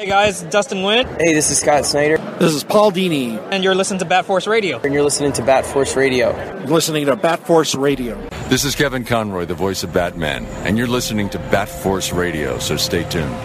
Hey guys, Dustin Nguyen. Hey, this is Scott Snyder. This is Paul Dini. And you're listening to Bat Force Radio. And you're listening to Bat Force Radio. You're listening to Bat Force Radio. This is Kevin Conroy, the voice of Batman, and you're listening to Bat Force Radio, so stay tuned.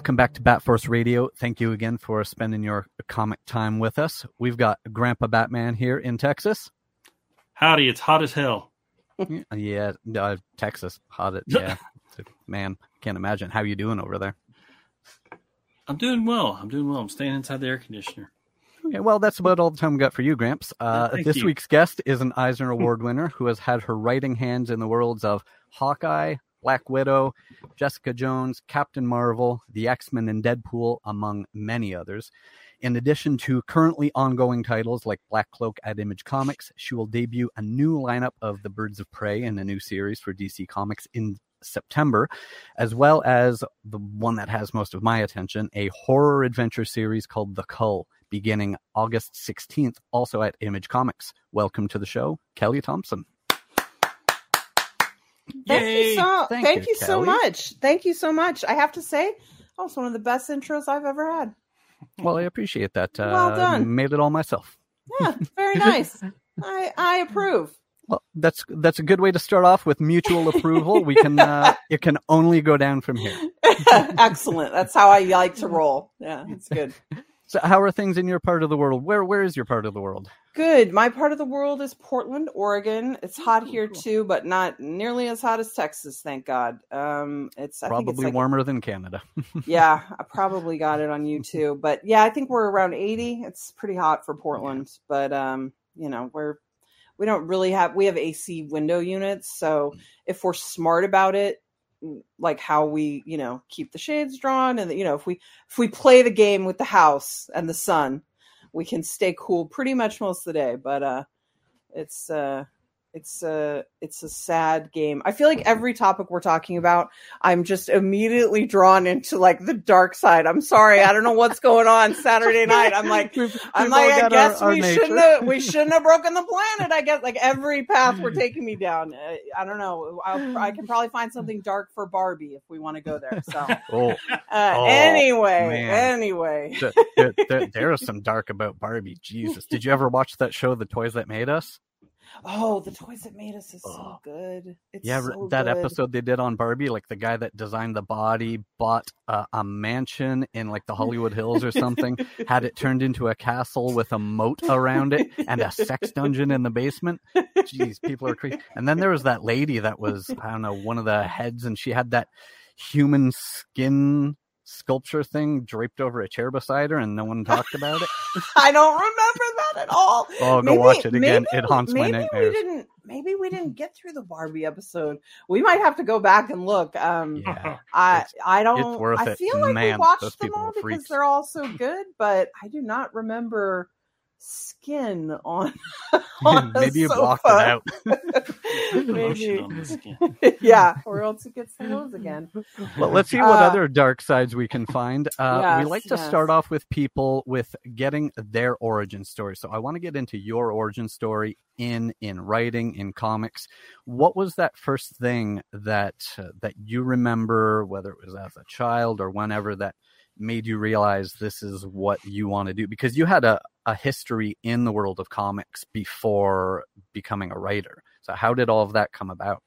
Welcome back to Bat Force Radio. Thank you again for spending your comic time with us. We've got Grandpa Batman here in Texas. Howdy, it's hot as hell. yeah, uh, Texas, hot. It, yeah, man, can't imagine how you doing over there. I'm doing well. I'm doing well. I'm staying inside the air conditioner. Okay, well, that's about all the time we got for you, Gramps. Uh, Thank this you. week's guest is an Eisner Award winner who has had her writing hands in the worlds of Hawkeye, Black Widow, Jessica Jones, Captain Marvel, the X Men, and Deadpool, among many others. In addition to currently ongoing titles like Black Cloak at Image Comics, she will debut a new lineup of the Birds of Prey in a new series for DC Comics in September, as well as the one that has most of my attention, a horror adventure series called The Cull, beginning August 16th, also at Image Comics. Welcome to the show, Kelly Thompson. Thank Yay! you so Thank thank, you, you, so much. Thank you so much. I have to say, oh, it's one of the best intros I've ever had. Well, I appreciate that. Uh, Well done. Made it all myself. Yeah, very nice. I I approve. Well, that's that's a good way to start off with mutual approval. We can uh, it can only go down from here. Excellent. That's how I like to roll. Yeah, it's good. So, how are things in your part of the world? Where where is your part of the world? Good. My part of the world is Portland, Oregon. It's hot here too, but not nearly as hot as Texas. Thank God. Um, it's I think it's Probably like warmer than Canada. yeah, I probably got it on YouTube. But yeah, I think we're around 80. It's pretty hot for Portland, but um, you know, we're we don't really have we have AC window units, so if we're smart about it, like how we, you know, keep the shades drawn and you know, if we if we play the game with the house and the sun, we can stay cool pretty much most of the day, but uh it's uh it's a it's a sad game. I feel like every topic we're talking about, I'm just immediately drawn into like the dark side. I'm sorry, I don't know what's going on Saturday night. I'm like, We've- I'm we've like, I guess our- our we nature. shouldn't have we shouldn't have broken the planet. I guess like every path we're taking me down. Uh, I don't know. I'll, I can probably find something dark for Barbie if we want to go there. So Oh, uh, Oh, anyway, man. anyway. there, there, there is some dark about Barbie. Jesus, did you ever watch that show, The Toys That Made Us? Oh, the toys that made us is so Oh. good. It's yeah, so that good. episode they did on Barbie, like the guy that designed the body bought uh, a mansion in like the Hollywood Hills or something, had it turned into a castle with a moat around it and a sex dungeon in the basement. Jeez, people are crazy. And then there was that lady that was I don't know one of the heads, and she had that human skin sculpture thing draped over a chair beside her, and no one talked about it. I don't remember that at all. Oh, go watch it again. It haunts my maybe nightmares. We didn't. Maybe we didn't get through the Barbie episode. We might have to go back and look. Um, Yeah. I It's- I don't. it's worth I it. feel like we Man, watched them people all were because they're all so good, but I do not remember skin on. on a Maybe you blocked sofa. it out. Maybe. on the skin. yeah, or else it gets the nose again. Well, let's see what Uh, other dark sides we can find. Uh, we like to yes. start off with people with getting their origin story. So I want to get into your origin story in in writing in comics. What was that first thing that uh, that you remember, whether it was as a child or whenever, that made you realize this is what you want to do? Because you had a a history in the world of comics before becoming a writer. So how did all of that come about?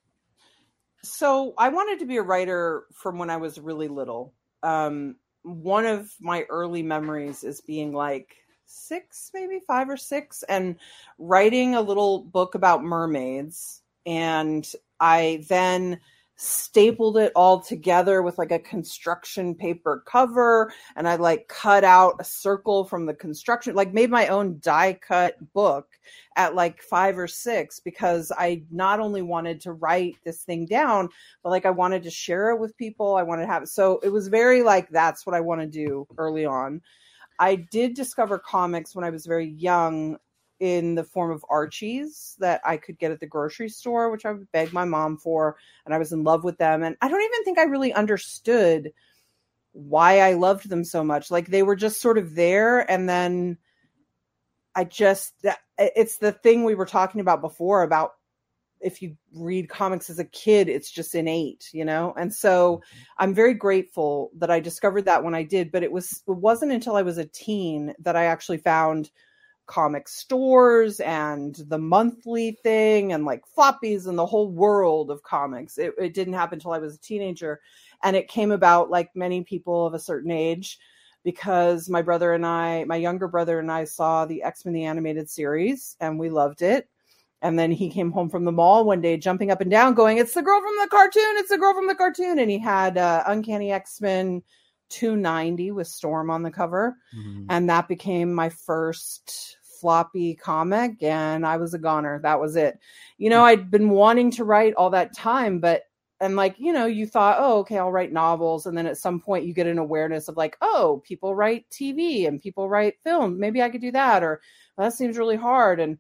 so I wanted to be a writer from when I was really little. Um, one of my early memories is being like six, maybe five or six, and writing a little book about mermaids. And I then stapled it all together with like a construction paper cover and I like cut out a circle from the construction like made my own die cut book at like 5 or 6 because I not only wanted to write this thing down but like I wanted to share it with people. I wanted to have it so it was very like that's what I want to do early on. I did discover comics when I was very young in the form of Archies that I could get at the grocery store, which I would beg my mom for. And I was in love with them. And I don't even think I really understood why I loved them so much. Like they were just sort of there. And then I just, it's the thing we were talking about before about if you read comics as a kid, it's just innate, you know? And so mm-hmm. I'm very grateful that I discovered that when I did, but it was, it wasn't until I was a teen that I actually found comic stores and the monthly thing and like floppies and the whole world of comics. It, it didn't happen until I was a teenager. And it came about like many people of a certain age because my brother and I, my younger brother and I saw the X Men the animated series and we loved it. And then he came home from the mall one day, jumping up and down, going, "It's the girl from the cartoon! It's the girl from the cartoon!" And he had uh, Uncanny X Men 290 with Storm on the cover. Mm-hmm. And that became my first floppy comic. And I was a goner. That was it. You know, I'd been wanting to write all that time, but and like you know you thought oh okay i'll write novels and then at some point you get an awareness of like oh people write tv and people write film maybe i could do that or well, that seems really hard and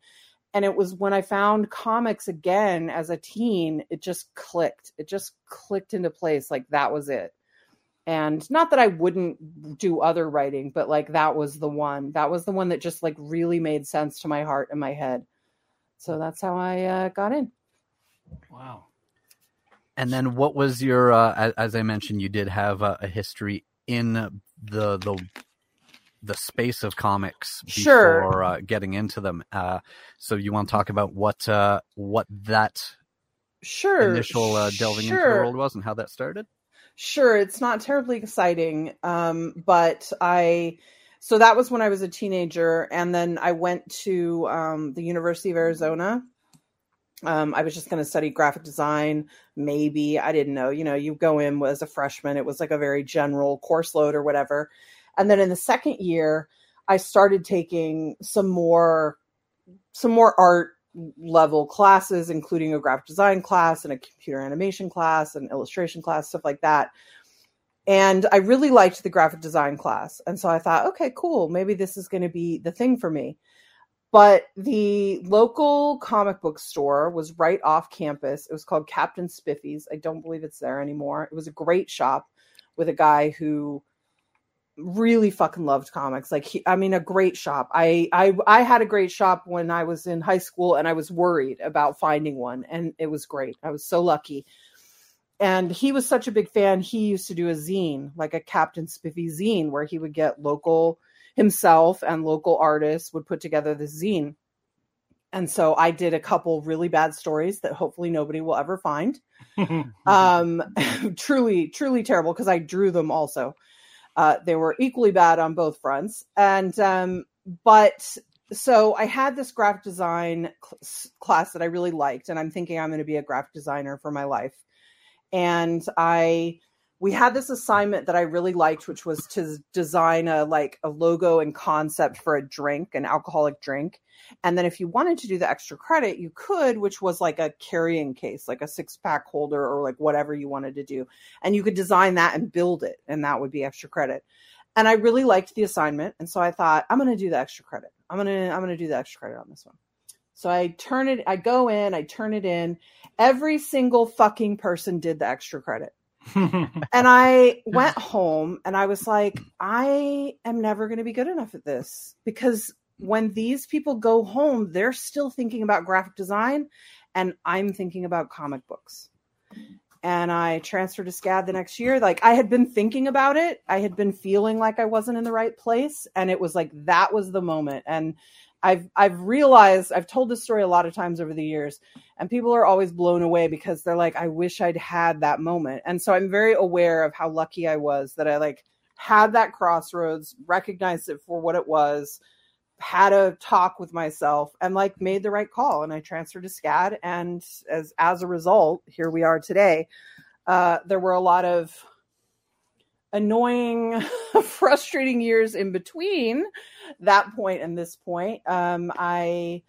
and it was when i found comics again as a teen it just clicked it just clicked into place like that was it and not that I wouldn't do other writing, but like that was the one. That was the one that just like really made sense to my heart and my head. So that's how I uh, got in. Wow. And then, what was your? Uh, as I mentioned, you did have a, a history in the the the space of comics before sure. uh, getting into them. Uh, so you want to talk about what uh, what that sure initial uh, delving sure. into the world was and how that started? Sure, it's not terribly exciting, um, but I. So that was when I was a teenager, and then I went to um, the University of Arizona. Um, I was just going to study graphic design, maybe. I didn't know. You know, you go in as a freshman, it was like a very general course load or whatever. And then in the second year, I started taking some more some more art level classes, including a graphic design class and a computer animation class and illustration class, stuff like that. And I really liked the graphic design class. And so I thought, okay, cool. Maybe this is going to be the thing for me. But the local comic book store was right off campus. It was called Captain Spiffy's. I don't believe it's there anymore. It was a great shop with a guy who really fucking loved comics. Like he, I mean, a great shop. I, I, I had a great shop when I was in high school, and I was worried about finding one, and it was great. I was so lucky. And he was such a big fan. He used to do a zine, like a Captain Spiffy zine, where he would get local himself and local artists would put together the zine. And so I did a couple really bad stories that hopefully nobody will ever find. um, truly, truly terrible because I drew them also. Uh, they were equally bad on both fronts. And, um, but so I had this graphic design cl- class that I really liked, and I'm thinking I'm going to be a graphic designer for my life. And I, we had this assignment that I really liked, which was to design a like a logo and concept for a drink, an alcoholic drink. And then if you wanted to do the extra credit, you could, which was like a carrying case, like a six pack holder or like whatever you wanted to do. And you could design that and build it, and that would be extra credit. And I really liked the assignment. And so I thought, I'm gonna do the extra credit. I'm gonna I'm gonna do the extra credit on this one. So I turn it, I go in, I turn it in. Every single fucking person did the extra credit. And I went home and I was like, I am never going to be good enough at this because when these people go home, they're still thinking about graphic design and I'm thinking about comic books. And I transferred to SCAD the next year. Like I had been thinking about it. I had been feeling like I wasn't in the right place. And it was like that was the moment. And I've I've realized I've told this story a lot of times over the years, and people are always blown away because they're like, I wish I'd had that moment. And so I'm very aware of how lucky I was that I like had that crossroads, recognized it for what it was, had a talk with myself, and like made the right call. And I transferred to SCAD, and as as a result, here we are today. uh, there were a lot of annoying, frustrating years in between that point and this point. Um, I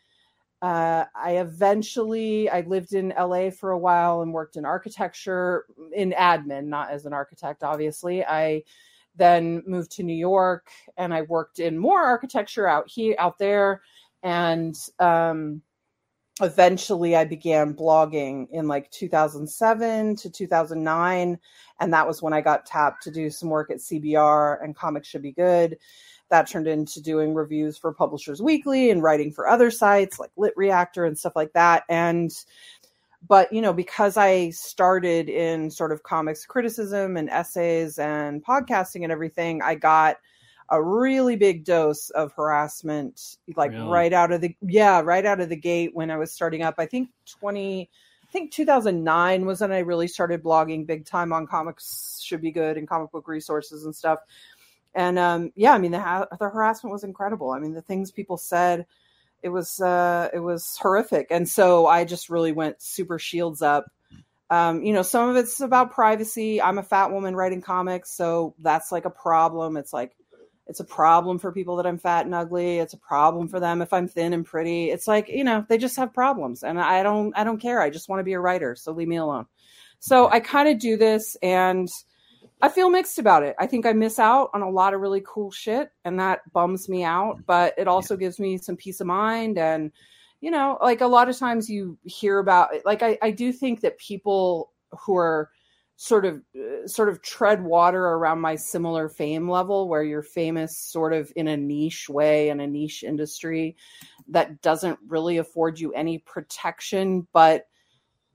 uh, I eventually I lived in LA for a while and worked in architecture in admin, not as an architect, obviously. I then moved to New York and I worked in more architecture out here out there and um, eventually I began blogging in like 2007 to 2009 and that was when I got tapped to do some work at CBR and Comics Should Be Good that turned into doing reviews for Publishers Weekly and writing for other sites like Lit Reactor and stuff like that. And but you know, because I started in sort of comics criticism and essays and podcasting and everything, I got a really big dose of harassment like Really? right out of the yeah, right out of the gate when I was starting up. I think 20 I think 2009 was when I really started blogging big time on comics should be good and comic book resources and stuff and um, yeah, I mean the ha- the harassment was incredible. I mean the things people said, it was uh, it was horrific, and so I just really went super shields up. Um, you know, some of it's about privacy. I'm a fat woman writing comics, so that's like a problem. It's like it's a problem for people that I'm fat and ugly. It's a problem for them if I'm thin and pretty. It's like you know they just have problems, and I don't I don't care. I just want to be a writer, so leave me alone. So I kind of do this and. I feel mixed about it. I think I miss out on a lot of really cool shit, and that bums me out. But it also gives me some peace of mind. And, you know, like a lot of times you hear about, like, I, I do think that people who are sort of uh, sort of tread water around my similar fame level where you're famous sort of in a niche way in a niche industry that doesn't really afford you any protection but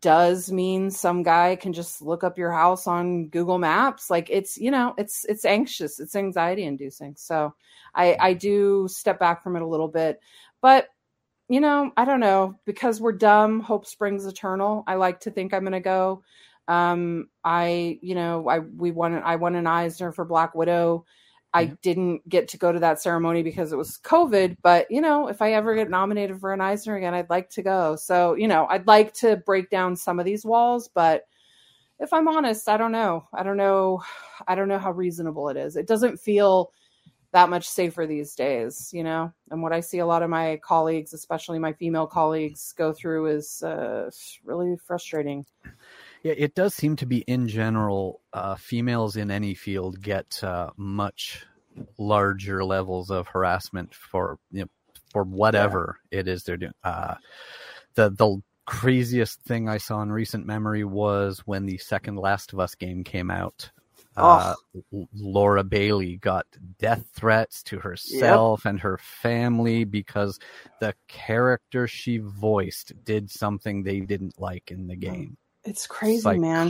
does mean some guy can just look up your house on Google Maps. Like it's, you know, it's it's anxious, it's anxiety inducing. So I I do step back from it a little bit. But you know, I don't know, because we're dumb, hope springs eternal. I like to think I'm gonna go. Um I, you know, I we won I won an Eisner for Black Widow. I didn't get to go to that ceremony because it was COVID, but you know, if I ever get nominated for an Eisner again, I'd like to go. So, you know, I'd like to break down some of these walls, but if I'm honest, I don't know. I don't know. I don't know how reasonable it is. It doesn't feel that much safer these days, you know? And what I see a lot of my colleagues, especially my female colleagues, go through is uh, really frustrating. Yeah, it does seem to be in general, uh, females in any field get uh, much larger levels of harassment for you know, for whatever it is they're doing. Uh, the the craziest thing I saw in recent memory was when the second Last of Us game came out. Uh, L- Laura Bailey got death threats to herself and her family because the character she voiced did something they didn't like in the game. It's crazy, man.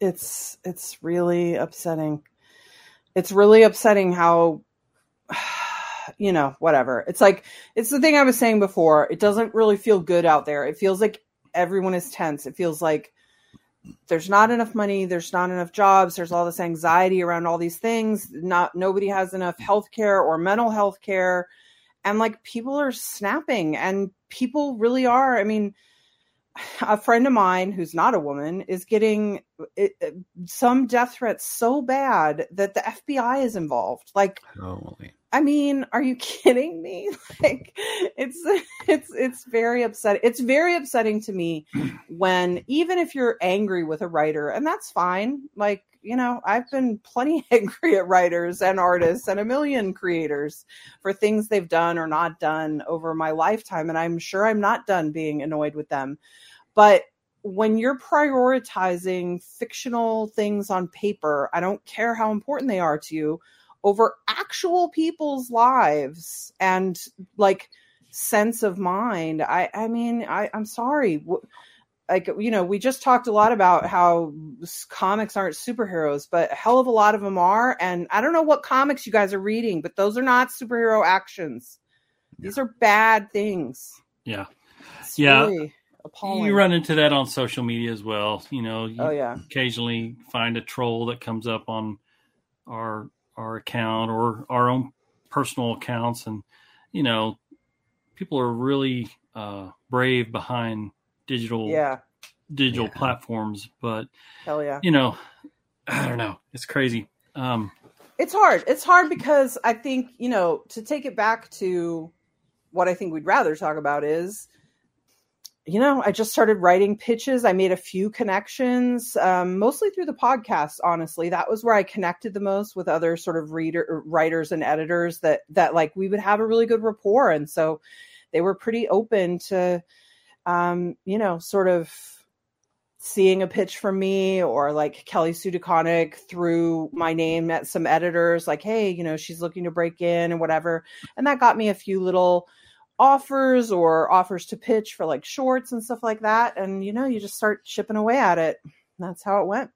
It's it's really upsetting. It's really upsetting how you know, whatever. It's like it's the thing I was saying before. It doesn't really feel good out there. It feels like everyone is tense. It feels like there's not enough money, there's not enough jobs, there's all this anxiety around all these things. Not nobody has enough health care or mental health care. And like people are snapping and people really are. I mean, a friend of mine who's not a woman is getting it, it- some death threats so bad that the FBI is involved. Like, Holy. I mean, are you kidding me? Like, it's it's it's very upsetting. It's very upsetting to me when even if you're angry with a writer, and that's fine. Like, you know, I've been plenty angry at writers and artists and a million creators for things they've done or not done over my lifetime, and I'm sure I'm not done being annoyed with them. But when you're prioritizing fictional things on paper, I don't care how important they are to you, over actual people's lives and like sense of mind. I, I mean, I, I'm sorry. Like, you know, we just talked a lot about how comics aren't superheroes, but a hell of a lot of them are. And I don't know what comics you guys are reading, but those are not superhero actions. These are bad things. Yeah. It's Yeah. really appalling. You run into that on social media as well. You know, you Oh, yeah. occasionally find a troll that comes up on our our account or our own personal accounts, and you know, people are really uh, brave behind digital Yeah. digital Yeah. platforms. But Hell yeah. you know, I don't know. It's crazy. Um, It's hard. It's hard because I think, you know, to take it back to what I think we'd rather talk about is, you know, I just started writing pitches. I made a few connections, um, mostly threw the podcast. Honestly, that was where I connected the most with other sort of reader writers and editors that that like we would have a really good rapport, and so they were pretty open to, um, you know, sort of seeing a pitch from me or like Kelly Sue DeConnick through my name at some editors, like, hey, you know, she's looking to break in and whatever. And that got me a few little offers or offers to pitch for like shorts and stuff like that. And, you know, you just start chipping away at it. That's how it went.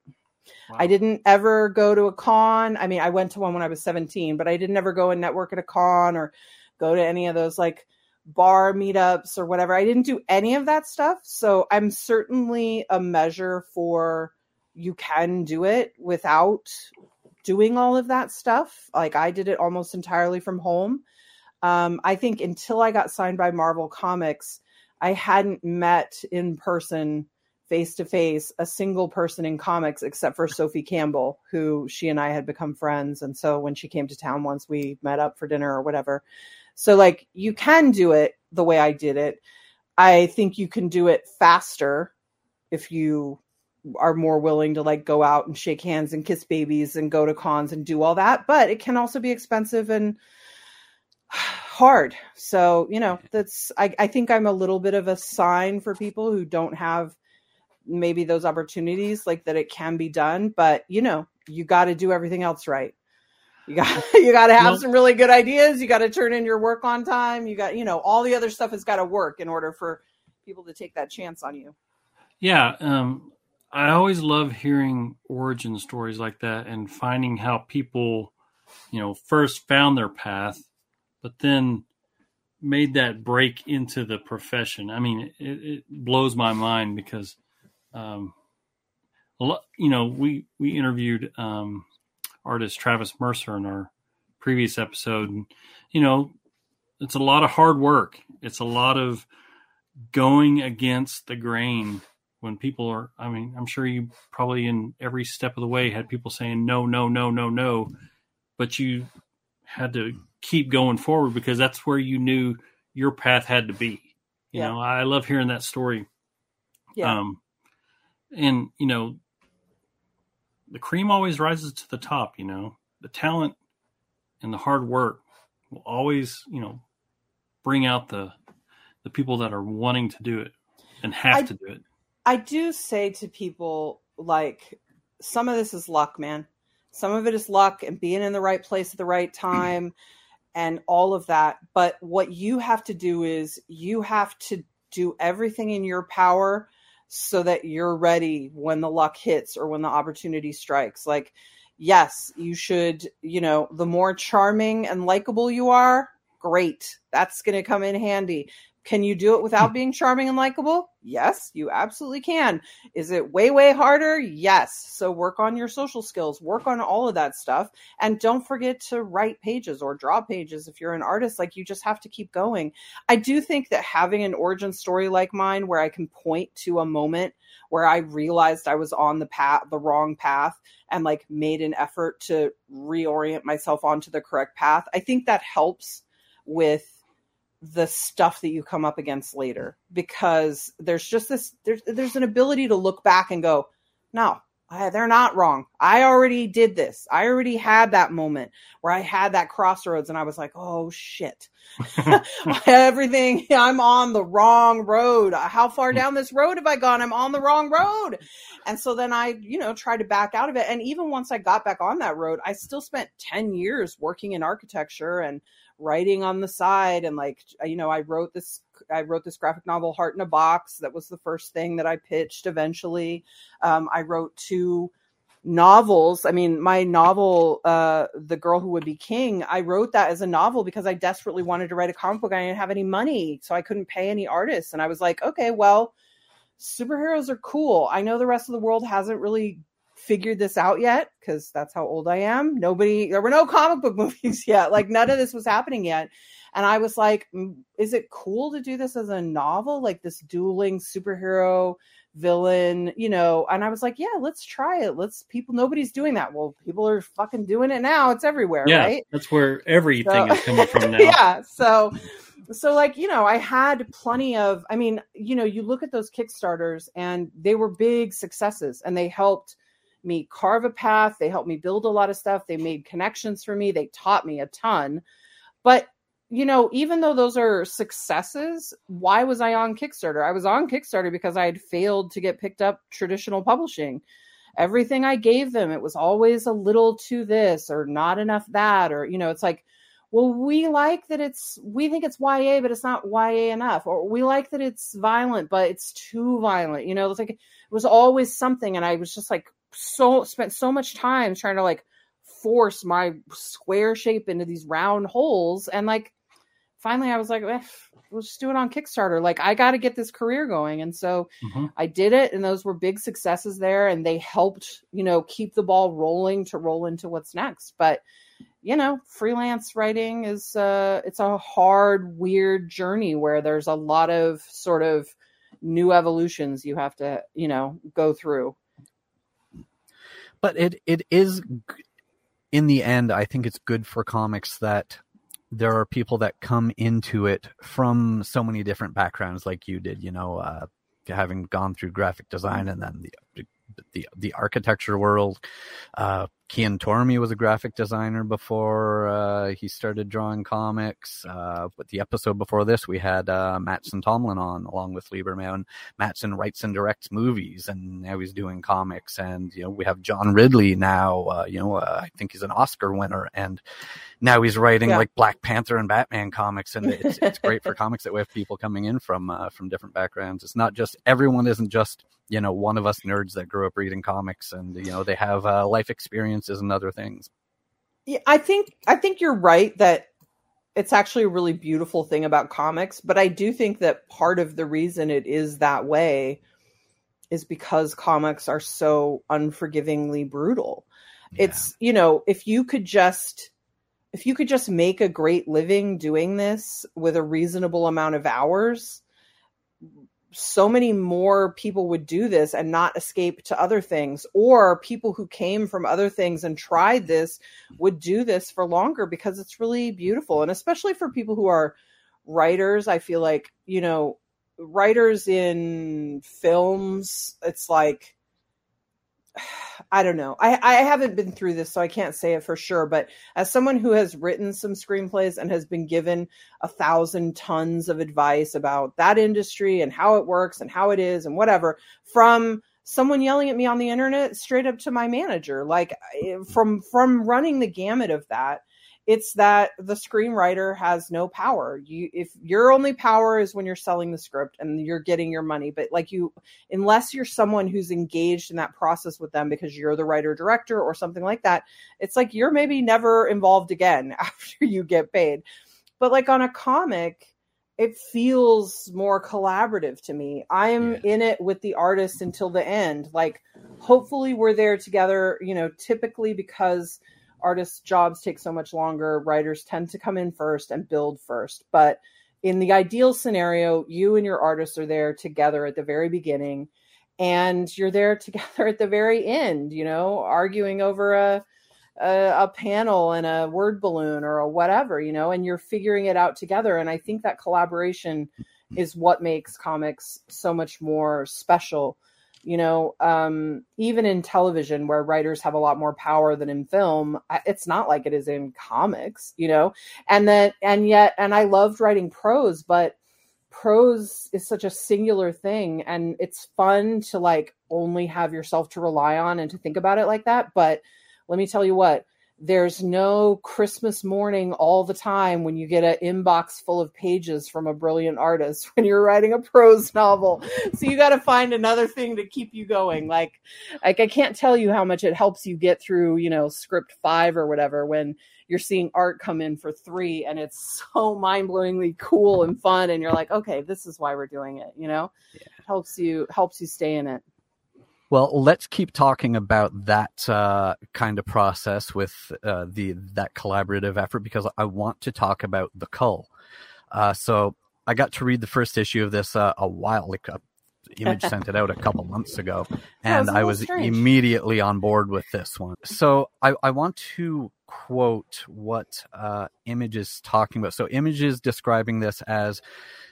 I didn't ever go to a con. I mean, I went to one when I was 17, but I didn't ever go and network at a con or go to any of those like bar meetups or whatever. I didn't do any of that stuff. So I'm certainly a measure for you can do it without doing all of that stuff. Like I did it almost entirely from home. Um, I think until I got signed by Marvel Comics, I hadn't met in person, face to face, a single person in comics except for Sophie Campbell, who she and I had become friends. And so when she came to town once, we met up for dinner or whatever. So, like, you can do it the way I did it. I think you can do it faster if you are more willing to like go out and shake hands and kiss babies and go to cons and do all that. But it can also be expensive and hard. So, you know, that's, I, I think I'm a little bit of a sign for people who don't have maybe those opportunities, like that it can be done. But, you know, you got to do everything else right. You got you got to have some really good ideas. You got to turn in your work on time. You got, you know, all the other stuff has got to work in order for people to take that chance on you. Yeah, um, I always love hearing origin stories like that and finding how people, you know, first found their path, but then made that break into the profession. I mean, it, it blows my mind because, um, you know, we we interviewed um, artist Travis Mercer in our previous episode, and you know, it's a lot of hard work. It's a lot of going against the grain when people are i mean i'm sure you probably in every step of the way had people saying no no no no no but you had to keep going forward because that's where you knew your path had to be you Yeah. know i love hearing that story Yeah. um and you know the cream always rises to the top you know the talent and the hard work will always you know bring out the the people that are wanting to do it and have I- to do it I do say to people like some of this is luck, man. Some of it is luck and being in the right place at the right time and all of that. But what you have to do is you have to do everything in your power so that you're ready when the luck hits or when the opportunity strikes. Like, yes, you should, you know, the more charming and likable you are, great. That's going to come in handy. Can you do it without hmm. being charming and likable? Yes, you absolutely can. Is it way, way harder? Yes. So work on your social skills, work on all of that stuff. And don't forget to write pages or draw pages if you're an artist. Like you just have to keep going. I do think that having an origin story like mine, where I can point to a moment where I realized I was on the path, the wrong path, and like made an effort to reorient myself onto the correct path, I think that helps with the stuff that you come up against later because there's just this there's there's an ability to look back and go no I, they're not wrong. I already did this. I already had that moment where i had that crossroads and i was like oh shit. Everything i'm on the wrong road. How far down this road have i gone? I'm on the wrong road. And so then i you know tried to back out of it. And even once i got back on that road i still spent 10 years working in architecture and writing on the side and like you know i wrote this i wrote this graphic novel heart in a box. That was the first thing that i pitched eventually. Um, i wrote two novels. I mean my novel uh, the girl who would be king i wrote that as a novel because i desperately wanted to write a comic book. I didn't have any money so i couldn't pay any artists. And i was like okay well superheroes are cool. I know the rest of the world hasn't really figured this out yet because that's how old I am. Nobody, there were no comic book movies yet. Like none of this was happening yet. And I was like, "Mm, is it cool to do this as a novel? Like this dueling superhero villain, you know, and I was like, yeah, let's try it. Let's people nobody's doing that. Well, people are fucking doing it now. It's everywhere, yeah, right? That's where everything So- is coming from now. yeah. So so like, you know, I had plenty of I mean, you know, you look at those Kickstarters and they were big successes and they helped me carve a path, they helped me build a lot of stuff, they made connections for me, they taught me a ton. But you know, even though those are successes, why was I on Kickstarter? I was on Kickstarter because I had failed to get picked up traditional publishing. Everything I gave them, it was always a little to this or not enough that, or, you know, it's like, well, we like that it's, we think it's YA, but it's not YA enough. Or we like that it's violent, but it's too violent. You know, it's like, it was always something. And I was just like, so, spent so much time trying to like force my square shape into these round holes. And like, finally I was like, eh, let's just do it on Kickstarter. Like I got to get this career going. And so Mhm. I did it and those were big successes there and they helped, you know, keep the ball rolling to roll into what's next. But you know, freelance writing is uh it's a hard weird journey where there's a lot of sort of new evolutions you have to, you know, go through. But it it is in the end i think it's good for comics that there are people that come into it from so many different backgrounds like you did you know uh, having gone through graphic design and then the the, the architecture world uh Kian Tormey was a graphic designer before uh, he started drawing comics. Uh, but the episode before this, we had uh, Mattson Tomlin on along with Lieberman. Mattson writes and directs movies, and now he's doing comics. And you know, we have John Ridley now. Uh, you know, uh, I think he's an Oscar winner, and now he's writing Yeah. like Black Panther and Batman comics. And it's it's great for comics that we have people coming in from uh, from different backgrounds. It's not just everyone isn't just you know one of us nerds that grew up reading comics, and you know they have uh, life experiences and other things. Yeah, I think I think you're right that it's actually a really beautiful thing about comics, but I do think that part of the reason it is that way is because comics are so unforgivingly brutal. It's, you know, if you could just if you could just make a great living doing this with a reasonable amount of hours, so many more people would do this and not escape to other things or people who came from other things and tried this would do this for longer because it's really beautiful. And especially for people who are writers i feel like you know writers in films it's like I don't know. I, I haven't been through this, so I can't say it for sure. But as someone who has written some screenplays and has been given a thousand tons of advice about that industry and how it works and how it is and whatever, from someone yelling at me on the internet straight up to my manager, like eh, from from running the gamut of that, it's that the screenwriter has no power. You if your only power is when you're selling the script and you're getting your money, but like you unless you're someone who's engaged in that process with them because you're the writer director or something like that, it's like you're maybe never involved again after you get paid. But like on a comic, it feels more collaborative to me. I'm Yeah. in it with the artist until the end. Like hopefully we're there together, you know, typically because artists' jobs take so much longer, writers tend to come in first and build first. But in the ideal scenario, you and your artist are there together at the very beginning and you're there together at the very end, you know, arguing over a a, a panel and a word balloon or a whatever, you know, and you're figuring it out together. And I think that collaboration is what makes comics so much more special. You know, um, even in television where writers have a lot more power than in film, it's not like it is in comics, you know, and that, and yet, and I loved writing prose, but prose is such a singular thing and it's fun to like only have yourself to rely on and to think about it like that. But let me tell you what, there's no Christmas morning all the time when you get an inbox full of pages from a brilliant artist when you're writing a prose novel. So you got to find another thing to keep you going. Like, like I can't tell you how much it helps you get through, you know, script five or whatever when you're seeing art come in for three and it's so mind-blowingly cool and fun and you're like okay this is why we're doing it you know it helps you helps you stay in it Well, let's keep talking about that uh, kind of process with uh, the that collaborative effort because I want to talk about the cull. Uh, so I got to read the first issue of this uh, a while, like uh, Image sent it out a couple months ago, and I was strange. immediately on board with this one. So I, I want to quote what uh, Image is talking about. So Image is describing this as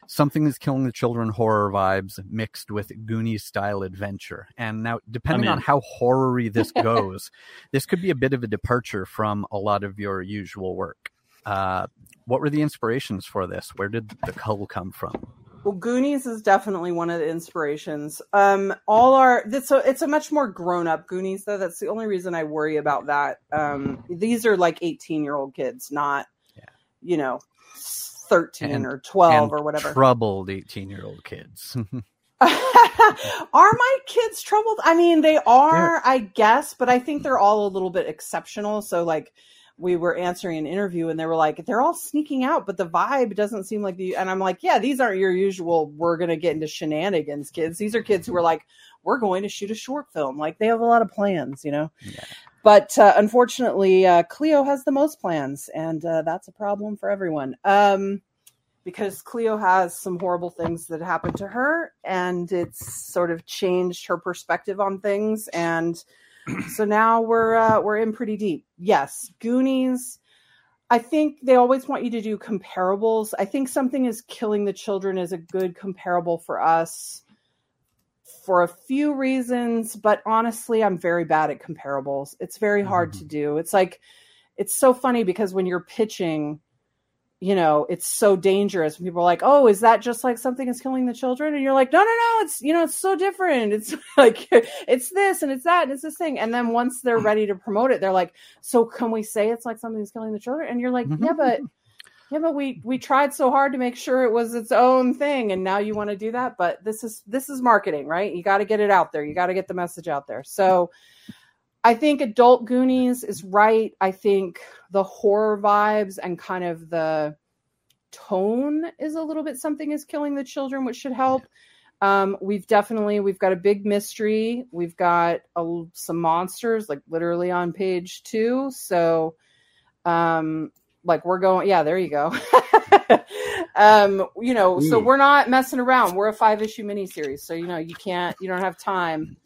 something that's killing the children horror vibes mixed with Goonies style adventure. And now, depending on how horror-y this goes, this could be a bit of a departure from a lot of your usual work. Uh, what were the inspirations for this? Where did the cull come from? Well, Goonies is definitely one of the inspirations. Um, all our a, it's a much more grown up Goonies though. That's the only reason I worry about that. Um, these are like eighteen year old kids, not Yeah. you know thirteen And- or twelve or whatever. Troubled 18 year old kids. are my kids troubled? I mean, they are, I guess, but I think they're all a little bit exceptional. So, like, we were answering an interview and they were like, they're all sneaking out, but the vibe doesn't seem like the. And I'm like, yeah, these aren't your usual, we're going to get into shenanigans kids. These are kids who are like, we're going to shoot a short film. Like, they have a lot of plans, you know? Yeah. But uh, unfortunately, uh, Cleo has the most plans, and uh, that's a problem for everyone. Um, because Cleo has some horrible things that happened to her, and it's sort of changed her perspective on things. And so now we're uh, we're in pretty deep. Yes, Goonies. I think they always want you to do comparables. I think something is killing the children is a good comparable for us for a few reasons, but honestly, I'm very bad at comparables. It's very hard to do. It's like it's so funny because when you're pitching, you know, it's so dangerous. People are like, "Oh, is that just like something is killing the children?" and you're like, "No, no, no, it's you know, it's so different. It's like it's this and it's that and it's this thing." And then once they're mm. ready to promote it, they're like, "So can we say it's like something that's killing the children?" And you're like, mm-hmm. "Yeah, but yeah, but we we tried so hard to make sure it was its own thing, and now you want to do that. But this is this is marketing, right? You got to get it out there. You got to get the message out there. So, I think adult Goonies is right. I think the horror vibes and kind of the tone is a little bit something is killing the children, which should help. Um, we've definitely we've got a big mystery. We've got a, some monsters, like literally on page two. So, um, like we're going yeah there you go um you know so we're not messing around we're a five issue miniseries so you know you can't you don't have time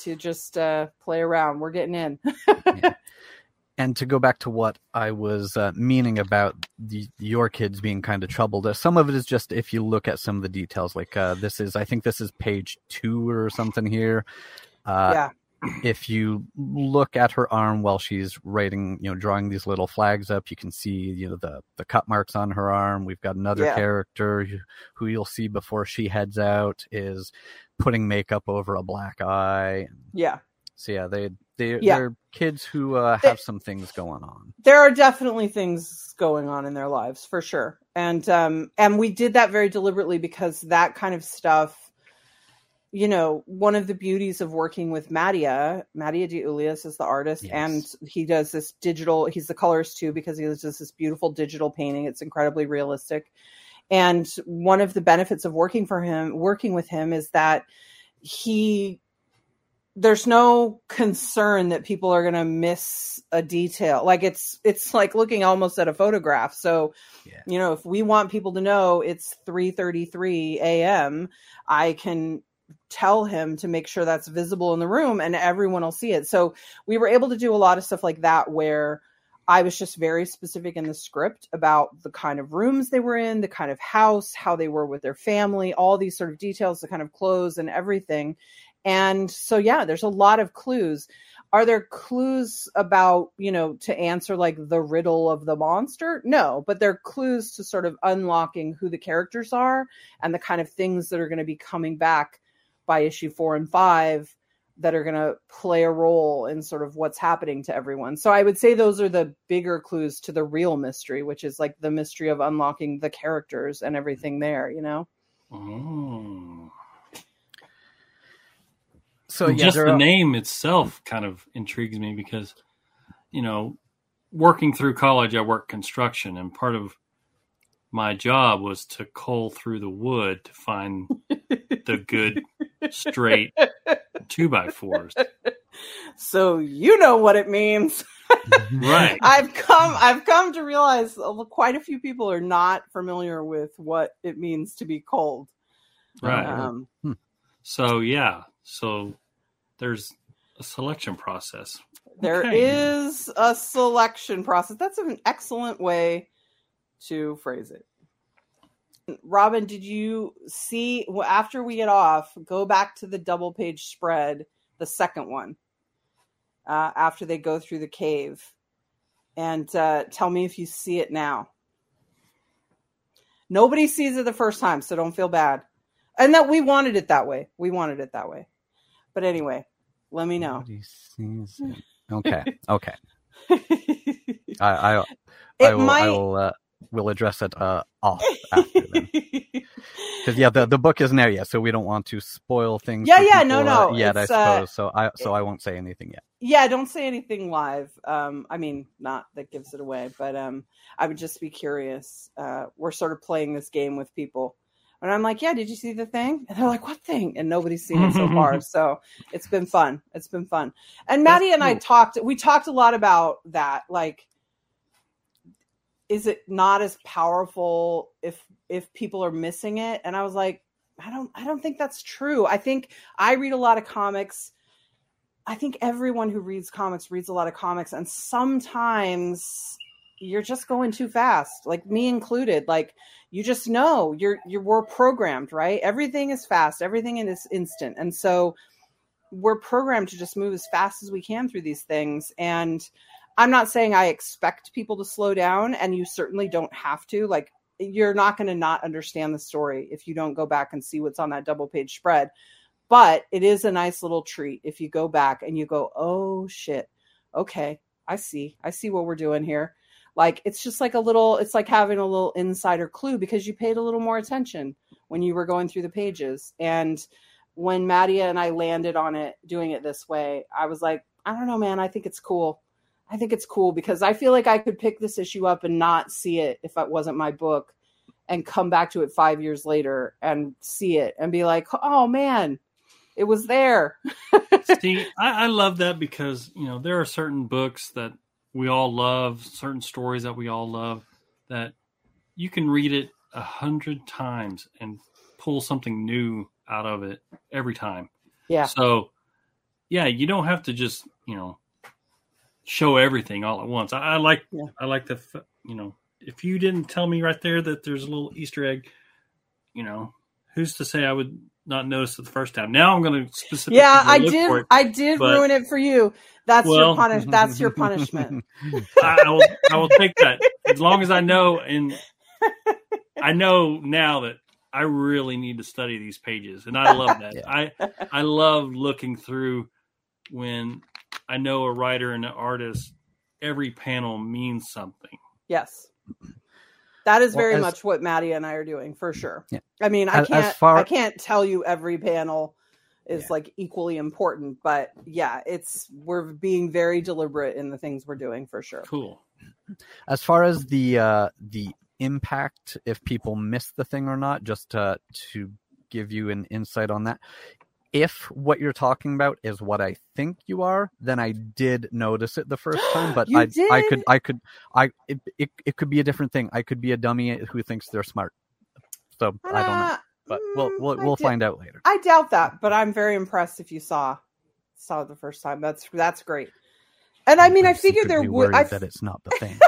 to just uh play around. We're getting in. And to go back to what I was uh, meaning about the, your kids being kind of troubled, uh, some of it is just if you look at some of the details, like uh, this is, I think this is page two or something here. Uh, yeah if you look at her arm while she's writing, you know, drawing these little flags up, you can see, you know, the the cut marks on her arm. We've got another Yeah. character who- you'll see before she heads out is putting makeup over a black eye. yeah So yeah, they they Yeah. they're kids who uh, They- have some things going on. there are definitely things going on in their lives for sure and um and we did that very deliberately because that kind of stuff you know one of the beauties of working with Mattia Mattia De Iulis is the artist Yes. and he does this digital he's the colorist too because he does this beautiful digital painting it's incredibly realistic and one of the benefits of working for him working with him is that he there's no concern that people are going to miss a detail like it's it's like looking almost at a photograph so Yeah. you know if we want people to know it's 3:33 a.m. i can tell him to make sure that's visible in the room and everyone will see it so we were able to do a lot of stuff like that where I was just very specific in the script about the kind of rooms they were in, the kind of house, how they were with their family, all these sort of details, the kind of clothes and everything. And so, yeah, there's a lot of clues. Are there clues about, you know, to answer like the riddle of the monster? No, but they're clues to sort of unlocking who the characters are and the kind of things that are going to be coming back by issue four and five that are going to play a role in sort of what's happening to everyone. So I would say those are the bigger clues to the real mystery, which is like the mystery of unlocking the characters and everything there, you know? Oh. So And yeah, just the are- name itself kind of intrigues me because, you know, working through college, I worked construction, and part of my job was to cull through the wood to find the good straight two by fours. So you know what it means. Right. I've come I've come to realize quite a few people are not familiar with what it means to be cold. Right. Um, So yeah, so there's a selection process. There Okay. is a selection process. That's an excellent way to phrase it. Robin, did you see well, after we get off, go back to the double page spread, the second one, uh, after they go through the cave, and uh, tell me if you see it now. Nobody sees it the first time, so don't feel bad. And that we wanted it that way. We wanted it that way. But anyway, let me know. Nobody sees it. Okay. Okay. I I, I It will might. I will uh, will address it uh, off after then. Because yeah, the, the book isn't there yet, so we don't want to spoil things. Yeah, yeah, no, uh, no, yet I uh, suppose. so I so I won't say anything yet. yeah don't say anything live um i mean not that gives it away but um i would just be curious uh we're sort of playing this game with people and i'm like yeah did you see the thing and they're like what thing and nobody's seen it so far so it's been fun it's been fun and maddie and i talked we talked a lot about that like is it not as powerful if if people are missing it and i was like i don't i don't think that's true i think i read a lot of comics I think everyone who reads comics reads a lot of comics, and sometimes you're just going too fast, like me included. Like you just know you're you're we're programmed, right? Everything is fast, everything is instant, and so we're programmed to just move as fast as we can through these things. And I'm not saying I expect people to slow down, and you certainly don't have to. Like you're not going to not understand the story if you don't go back and see what's on that double page spread. But it is a nice little treat if you go back and you go oh shit. Okay i see. I see what we're doing here. Like it's just like a little it's like having a little insider clue because you paid a little more attention when you were going through the pages. And when Maddie and I landed on it doing it this way I was like I don't know man. I think it's cool I think it's cool because I feel like I could pick this issue up and not see it if it wasn't my book and come back to it 5 years later and see it and be like oh man it was there See, I, I love that because you know there are certain books that we all love, certain stories that we all love, that you can read it a hundred times and pull something new out of it every time. yeah So, yeah, you don't have to just you know show everything all at once. I, I like Yeah. I like the you know if you didn't tell me right there that there's a little Easter egg, you know, who's to say I would not notice it the first time? Now I'm going to specifically yeah I look for did it. I did but- ruin it for you that's your Well- punish that's your punishment I, I will I will take that as long as I know and I know now that I really need to study these pages and I love that. Yeah. I I love looking through when I know a writer and an artist every panel means something. Yes. That is Well, very as- much what Maddie and I are doing for sure. Yeah. I mean, I As- as can't far- I can't tell you every panel is Yeah. like equally important, but yeah, it's we're being very deliberate in the things we're doing for sure. Cool. As far as the uh, the impact, if people miss the thing or not, just to to give you an insight on that. If what you're talking about is what I think you are, then I did notice it the first time, but I I could I could I it, it it could be a different thing. I could be a dummy who thinks they're smart. So I don't know, Uh, but we'll mm, we'll, we'll find out later. I doubt that, but I'm very impressed if you saw saw it the first time. That's that's great. And I mean, I I'm figured there would. I that it's not the thing.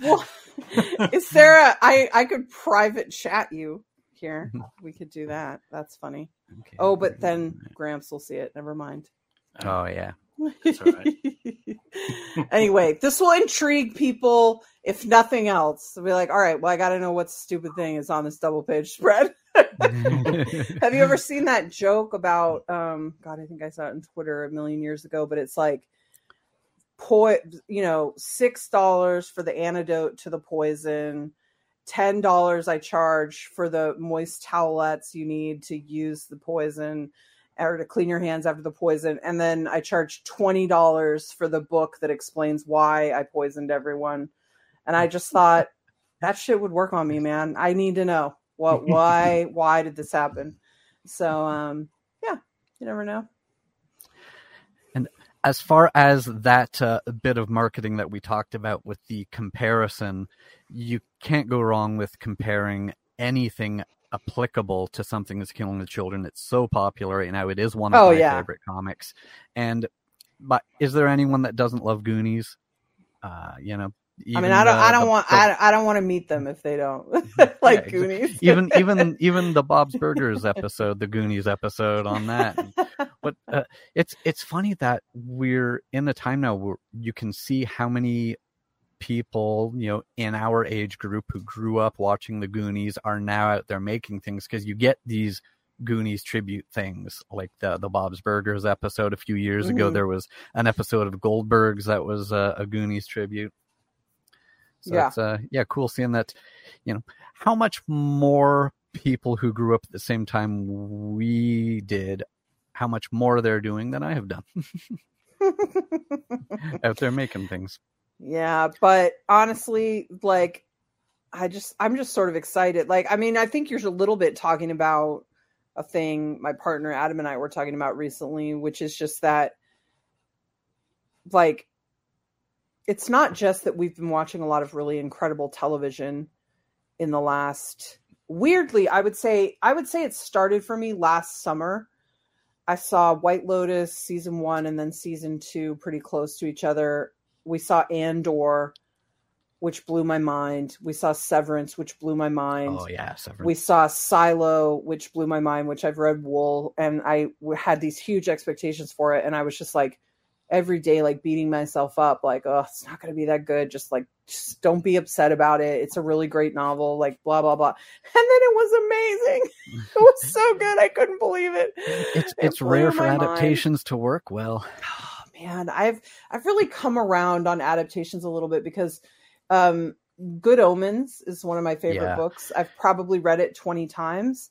well, is Sarah? I I could private chat you here. We could do that. That's funny. Okay. Oh, but then Gramps will see it. Never mind. oh yeah, That's all right. anyway, this will intrigue people, if nothing else. They'll be like, all right, well, I got to know what stupid thing is on this double page spread. Have you ever seen that joke about, um, God, I think I saw it on Twitter a million years ago, but it's like, po- you know, $6 for the antidote to the poison. Ten dollars I charge for the moist towelettes you need to use the poison or to clean your hands after the poison, and then I charge twenty dollars for the book that explains why I poisoned everyone. And I just thought that shit would work on me, man. I need to know what, why, why did this happen? So, um, yeah, you never know. As far as that uh, bit of marketing that we talked about with the comparison, you can't go wrong with comparing anything applicable to something that's killing the children. It's so popular right now. It is one of Oh, my yeah. favorite comics. And but is there anyone that doesn't love Goonies? Uh, you know, I mean, I don't, the- I don't the- want, the- I, I don't want to meet them if they don't like exa- Goonies. even even even the Bob's Burgers episode, the Goonies episode on that. But uh, it's it's funny that we're in the time now where you can see how many people you know in our age group who grew up watching the Goonies are now out there making things because you get these Goonies tribute things like the the Bob's Burgers episode a few years ago. Mhm. There was an episode of Goldberg's that was uh, a Goonies tribute. So Yeah. it's uh yeah, cool seeing that, you know, how much more people who grew up at the same time we did, how much more they're doing than I have done out there making things. Yeah, but honestly, like I just I'm just sort of excited. Like I mean, I think you're a little bit talking about a thing my partner Adam and I were talking about recently, which is just that like it's not just that we've been watching a lot of really incredible television in the last weirdly, I would say I would say it started for me last summer. I saw White Lotus season 1 and then season 2 pretty close to each other we saw Andor, which blew my mind. We saw Severance, which blew my mind. Oh yeah, Severance. We saw Silo, which blew my mind, which I've read Wool, and i had these huge expectations for it, and I was just like every day, like beating myself up, like, oh, it's not going to be that good. Just like, just don't be upset about it. It's a really great novel, like blah blah blah. And then it was amazing. it was so good. I couldn't believe it. it's It it's rare for my mind. adaptations to work well. Oh, man, I've I've really come around on adaptations a little bit because um Good Omens is one of my favorite Yeah. books. I've probably read it 20 times.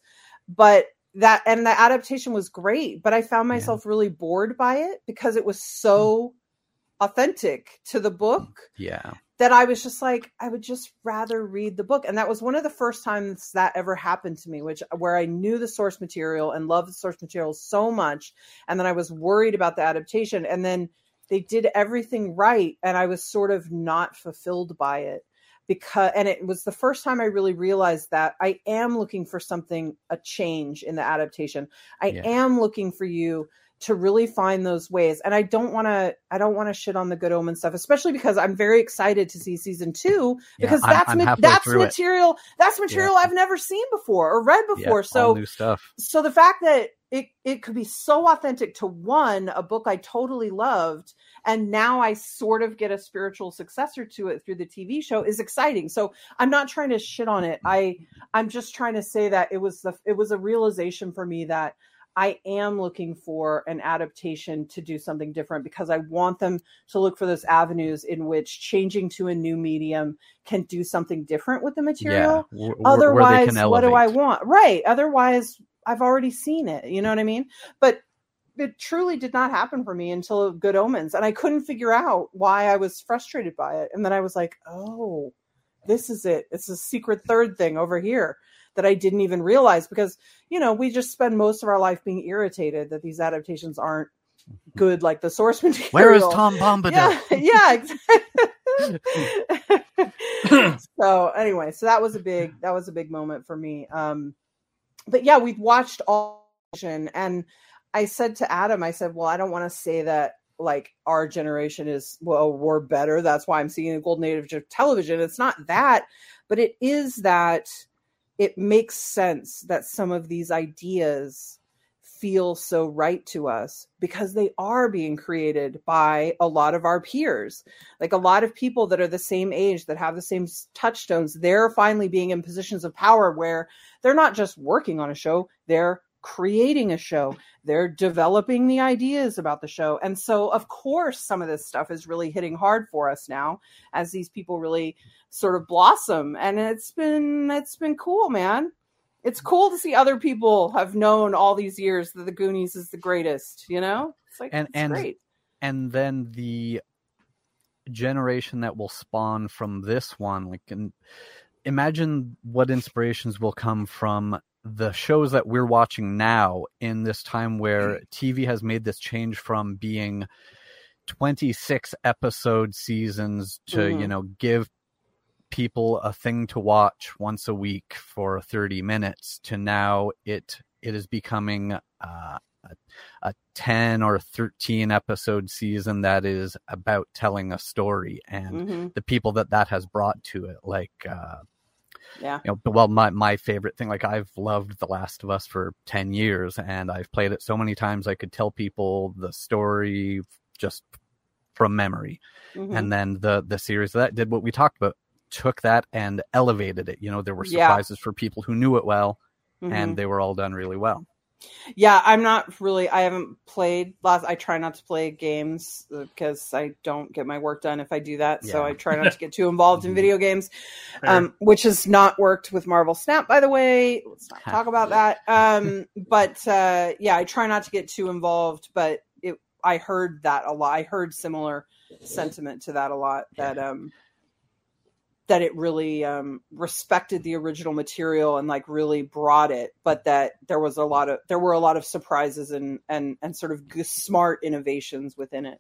But that and the adaptation was great, but I found Yeah. myself really bored by it because it was so hmm. authentic to the book Yeah. that I was just like, I would just rather read the book. And that was one of the first times that ever happened to me, which where I knew the source material and loved the source material so much. And then I was worried about the adaptation. And then they did everything right. And I was sort of not fulfilled by it because, and it was the first time I really realized that I am looking for something, a change in the adaptation. I Yeah. am looking for you to really find those ways. And i don't want to i don't want to shit on the good omen stuff especially because i'm very excited to see season two Yeah, because I'm- that's ma- that's through it. material that's material i've never seen before or read Yeah, before. All so new stuff. so the fact that it it could be so authentic to one a book i totally loved and now i sort of get a spiritual successor to it through the tv show is exciting. So i'm not trying to shit on it. I i'm just trying to say that it was the it was a realization for me that I am looking for an adaptation to do something different because I want them to look for those avenues in which changing to a new medium can do something different with the material. Yeah. wh- wh- where they otherwise what do i want? Right otherwise i've already seen it you know what i mean? But it truly did not happen for me until good omens and i couldn't figure out why i was frustrated by it and then i was like oh this is it. It's a secret third thing over here that i didn't even realize because you know we just spend most of our life being irritated that these adaptations aren't good like the source material Where is Tom Bombadil? yeah, yeah, exactly. so anyway, so that was a big that was a big moment for me. Um, but yeah, we've watched all and I said to Adam, I said, well, I don't want to say that like our generation is well, we're better. That's why I'm seeing a golden age of television. It's not that, but it is that it makes sense that some of these ideas feel so right to us because they are being created by a lot of our peers. Like a lot of people that are the same age, that have the same touchstones, they're finally being in positions of power where they're not just working on a show, they're creating a show, they're developing the ideas about the show. And so, of course, some of this stuff is really hitting hard for us now as these people really sort of blossom. And it's been, it's been cool, man it's cool to see other people have known all these years that the Goonies is the greatest. You know, it's like And- it's and- great. and then the generation that will spawn from this one like and imagine what inspirations will come from the shows that we're watching now in this time where TV has made this change from being 26 episode seasons to Mhm. you know give people a thing to watch once a week for 30 minutes to now it it is becoming uh, a, a 10 or 13 episode season that is about telling a story and hmm the people that that has brought to it like uh Yeah. you know well my my favorite thing like I've loved The Last of Us for 10 years and I've played it so many times I could tell people the story just from memory Mhm. and then the the series that did what we talked about took that and elevated it you know there were Yeah. surprises for people who knew it well Mhm. and they were all done really well Yeah, I'm not really. I haven't played last. I try not to play games because I don't get my work done if I do that. So I try not to get too involved in Mhm. video games, um, which has not worked with Marvel Snap, by the way. Let's not talk about that. Um, but uh, yeah, I try not to get too involved. But it, I heard that a lot. I heard similar sentiment to that a lot. That um, that it really um, respected the original material and like really brought it, but that there was a lot of there were a lot of surprises and and and sort of smart innovations within it.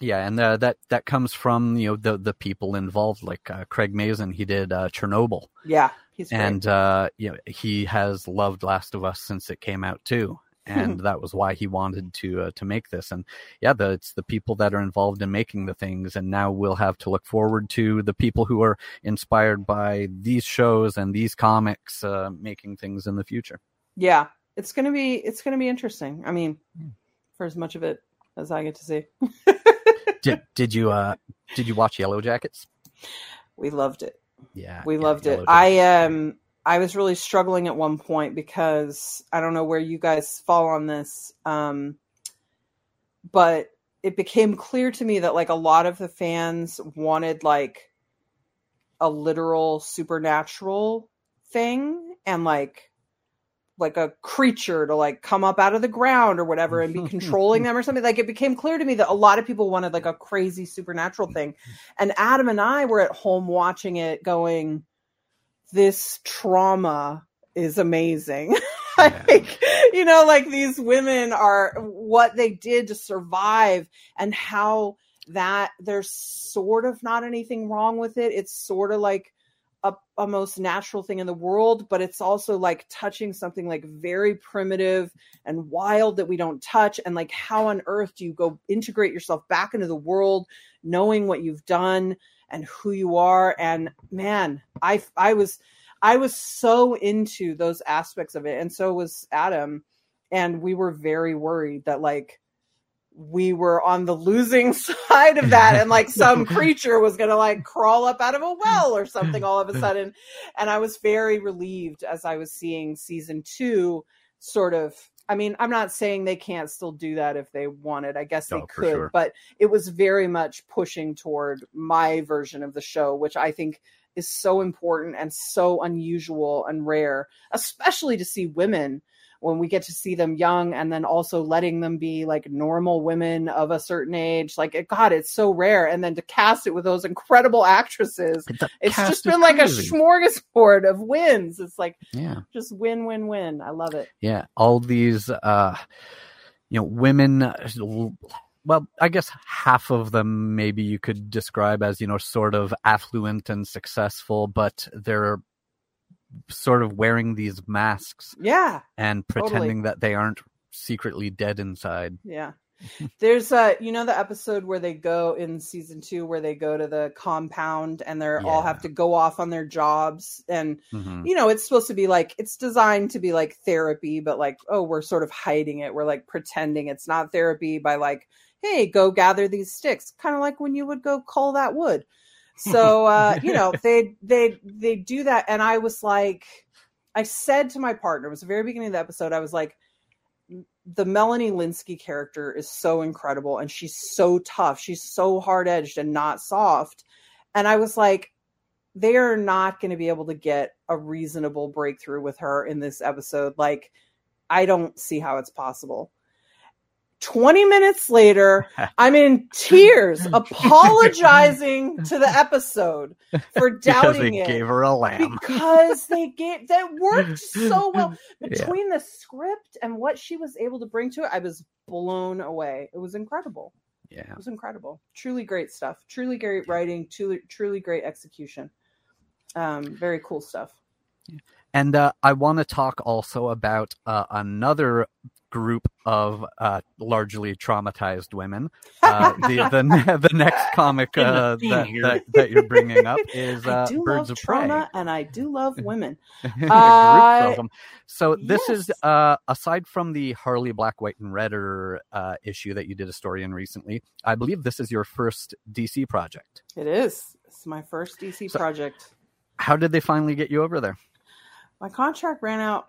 yeah and uh, that that comes from you know the the people involved like uh, Craig Mazin. He did uh, Chernobyl. Yeah, and uh you know he has loved Last of Us since it came out too and that was why he wanted to uh, to make this and yeah the it's the people that are involved in making the things and now we'll have to look forward to the people who are inspired by these shows and these comics uh, making things in the future yeah, it's gonna be it's gonna be interesting. I mean, for as much of it as I get to see, did did you uh did you watch Yellow Jackets we loved it. yeah we yeah, loved Yellow it. Jackets. I um I was really struggling at one point because I don't know where you guys fall on this. Um but it became clear to me that like a lot of the fans wanted like a literal supernatural thing and like like a creature to like come up out of the ground or whatever and be controlling them or something like it became clear to me that a lot of people wanted like a crazy supernatural thing and adam and i were at home watching it going this trauma is amazing. Like you know like these women are what they did to survive and how that there's sort of not anything wrong with it. It's sort of like a, a most natural thing in the world but it's also like touching something like very primitive and wild that we don't touch. And like how on earth do you go integrate yourself back into the world knowing what you've done and who you are. And man i i was i was so into those aspects of it. And so was adam. And we were very worried that like we were on the losing side of that. And like some creature was going to like crawl up out of a well or something all of a sudden. And i was very relieved as i was seeing season 2 sort of i mean i'm not saying they can't still do that if they wanted i guess they Oh, could sure. but it was very much pushing toward my version of the show which i think is so important and so unusual and rare especially to see women when we get to see them young and then also letting them be like normal women of a certain age. Like it, god it's so rare. And then to cast it with those incredible actresses The it's just been like crazy. a smorgasbord of wins. It's like yeah. just win win win. I love it. Yeah. All these uh you know women well i guess half of them maybe you could describe as you know sort of affluent and successful but they're sort of wearing these masks yeah and Totally. pretending that they aren't secretly dead inside Yeah. There's a you know the episode where they go in season 2 where they go to the compound and they're all have to go off on their jobs and Mhm. you know it's supposed to be like it's designed to be like therapy but like oh we're sort of hiding it we're like pretending it's not therapy by like hey go gather these sticks kind of like when you would go cull that wood so uh you know they they they do that and i was like i said to my partner it was the very beginning of the episode i was like the Melanie Lynskey character is so incredible and she's so tough she's so hard edged and not soft and i was like they are not going to be able to get a reasonable breakthrough with her in this episode. Like, I don't see how it's possible. 20 minutes later, I'm in tears apologizing to the episode for because doubting they it. gave her a lamb because they gave that worked so well Yeah. between the script and what she was able to bring to it. I was blown away. It was incredible. yeah It was incredible. Truly great stuff. Truly great writing. Truly, truly great execution. um, very cool stuff. And uh, I want to talk also about uh, another group of uh, largely traumatized women. Uh, the, the the next comic uh, that, that, that you're bringing up is I uh, do Birds love of Prey. trauma, and I do love women. Groups Uh, of them. So this is yes. uh, aside from the Harley Black, White, and Redder uh, issue that you did a story in recently. I believe this is your first DC project. It is. It's my first DC So- project. How did they finally get you over there? My contract ran out.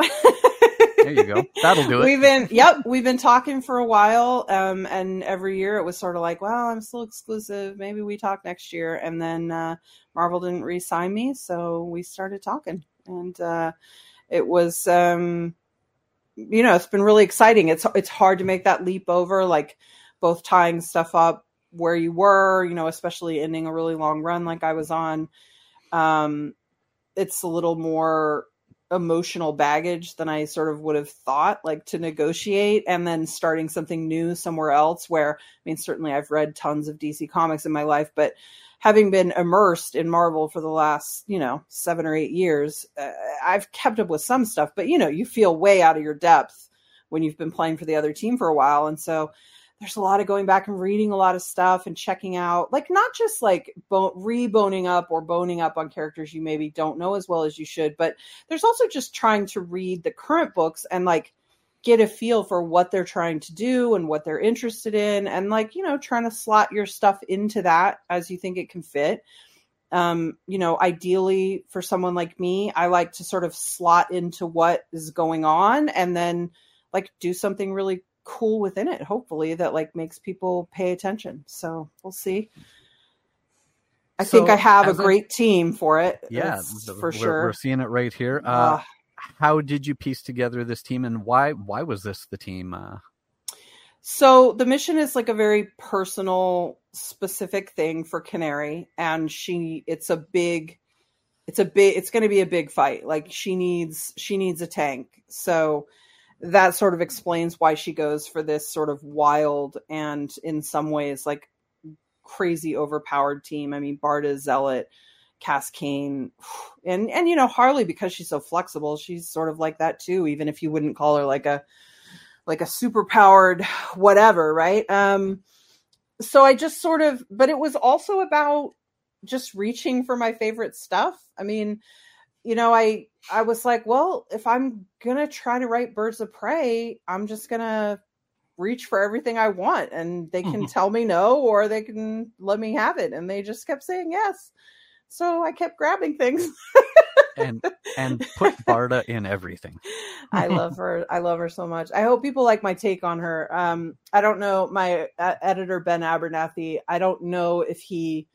There you go. That'll do it. We've been, yep, we've been talking for a while, um, and every year it was sort of like, well, I'm still exclusive. Maybe we talk next year, and then uh, Marvel didn't re-sign me, so we started talking, and uh, it was, um, you know, it's been really exciting. It's it's hard to make that leap over, like both tying stuff up where you were, you know, especially ending a really long run like I was on. Um, it's a little more emotional baggage than I sort of would have thought, like to negotiate and then starting something new somewhere else. Where, I mean, certainly I've read tons of DC comics in my life, but having been immersed in Marvel for the last, you know, seven or eight years, uh, I've kept up with some stuff, but you know, you feel way out of your depth when you've been playing for the other team for a while. And so, there's a lot of going back and reading a lot of stuff and checking out like not just like bo- reboning up or boning up on characters you maybe don't know as well as you should but there's also just trying to read the current books and like get a feel for what they're trying to do and what they're interested in and like you know trying to slot your stuff into that as you think it can fit. Um you know ideally for someone like me i like to sort of slot into what is going on and then like do something really cool within it hopefully that like makes people pay attention so we'll see i think i have a as a- great team for it Yeah, That's th- for we're, sure We're seeing it right here. Uh, Uh, how did you piece together this team, and why why was this the team? Uh, So the mission is like a very personal, specific thing for Canary, and she it's a big, it's a big, it's going to be a big fight. Like she needs she needs a tank. So that sort of explains why she goes for this sort of wild and in some ways like crazy overpowered team. I mean, Barda, Zealot, Cass Cain, and and you know Harley because she's so flexible. She's sort of like that too. Even if you wouldn't call her like a like a super powered whatever, right? Um so I just sort of but it was also about just reaching for my favorite stuff. I mean, you know, I I was like, well, if I'm to try to write Birds of Prey, I'm just to reach for everything I want and they can tell me no or they can let me have it and they just kept saying yes. So I kept grabbing things. and and put Barda in everything. I love her. I love her so much. I hope people like my take on her. Um, I don't know my uh, editor Ben Abernathy. I don't know if he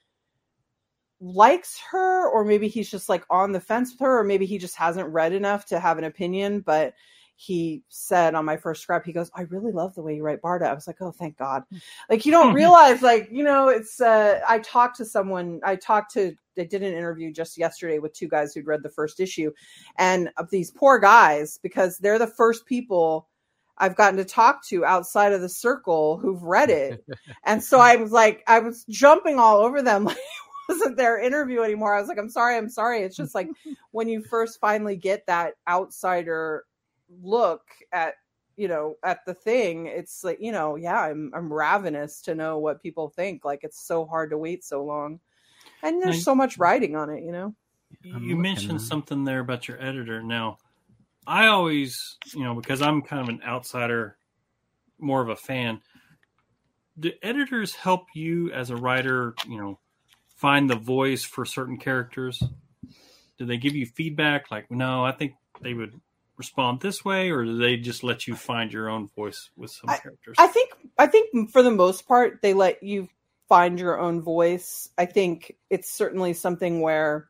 likes her or maybe he's just like on the fence with her or maybe he just hasn't read enough to have an opinion. But he said on my first scrap, he goes, "I really love the way you write Barda." I was like, "Oh, thank God!" Like you don't realize, like you know, it's. uh I talked to someone. I talked to. I did an interview just yesterday with two guys who'd read the first issue, and of these poor guys because they're the first people I've gotten to talk to outside of the circle who've read it, and so I was like, I was jumping all over them like. It Wasn't their interview anymore? I was like, I'm sorry, I'm sorry. It's just like when you first finally get that outsider look at you know at the thing it's like you know yeah i'm i'm ravenous to know what people think like it's so hard to wait so long and there's Now- so much writing on it you know you mentioned now. something there about your editor. Now, I always, you know, because I'm kind of an outsider, more of a fan. Do editors help you as a writer, you know, find the voice for certain characters? Do they give you feedback like, no, I think they would respond this way, or do they just let you find your own voice with some characters? i think i think for the most part they let you find your own voice i think it's certainly something where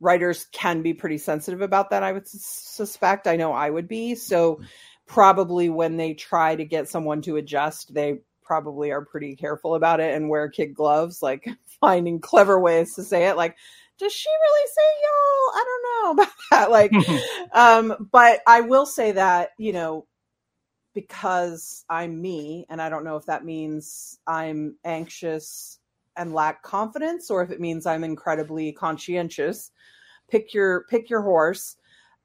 writers can be pretty sensitive about that i would suspect i know i would be so probably when they try to get someone to adjust they probably are pretty careful about it and wear kid gloves like finding clever ways to say it like does she really say y'all i don't know about that like um but i will say that you know because i'm me and i don't know if that means i'm anxious and lack confidence or if it means I'm incredibly conscientious. Pick your pick your horse.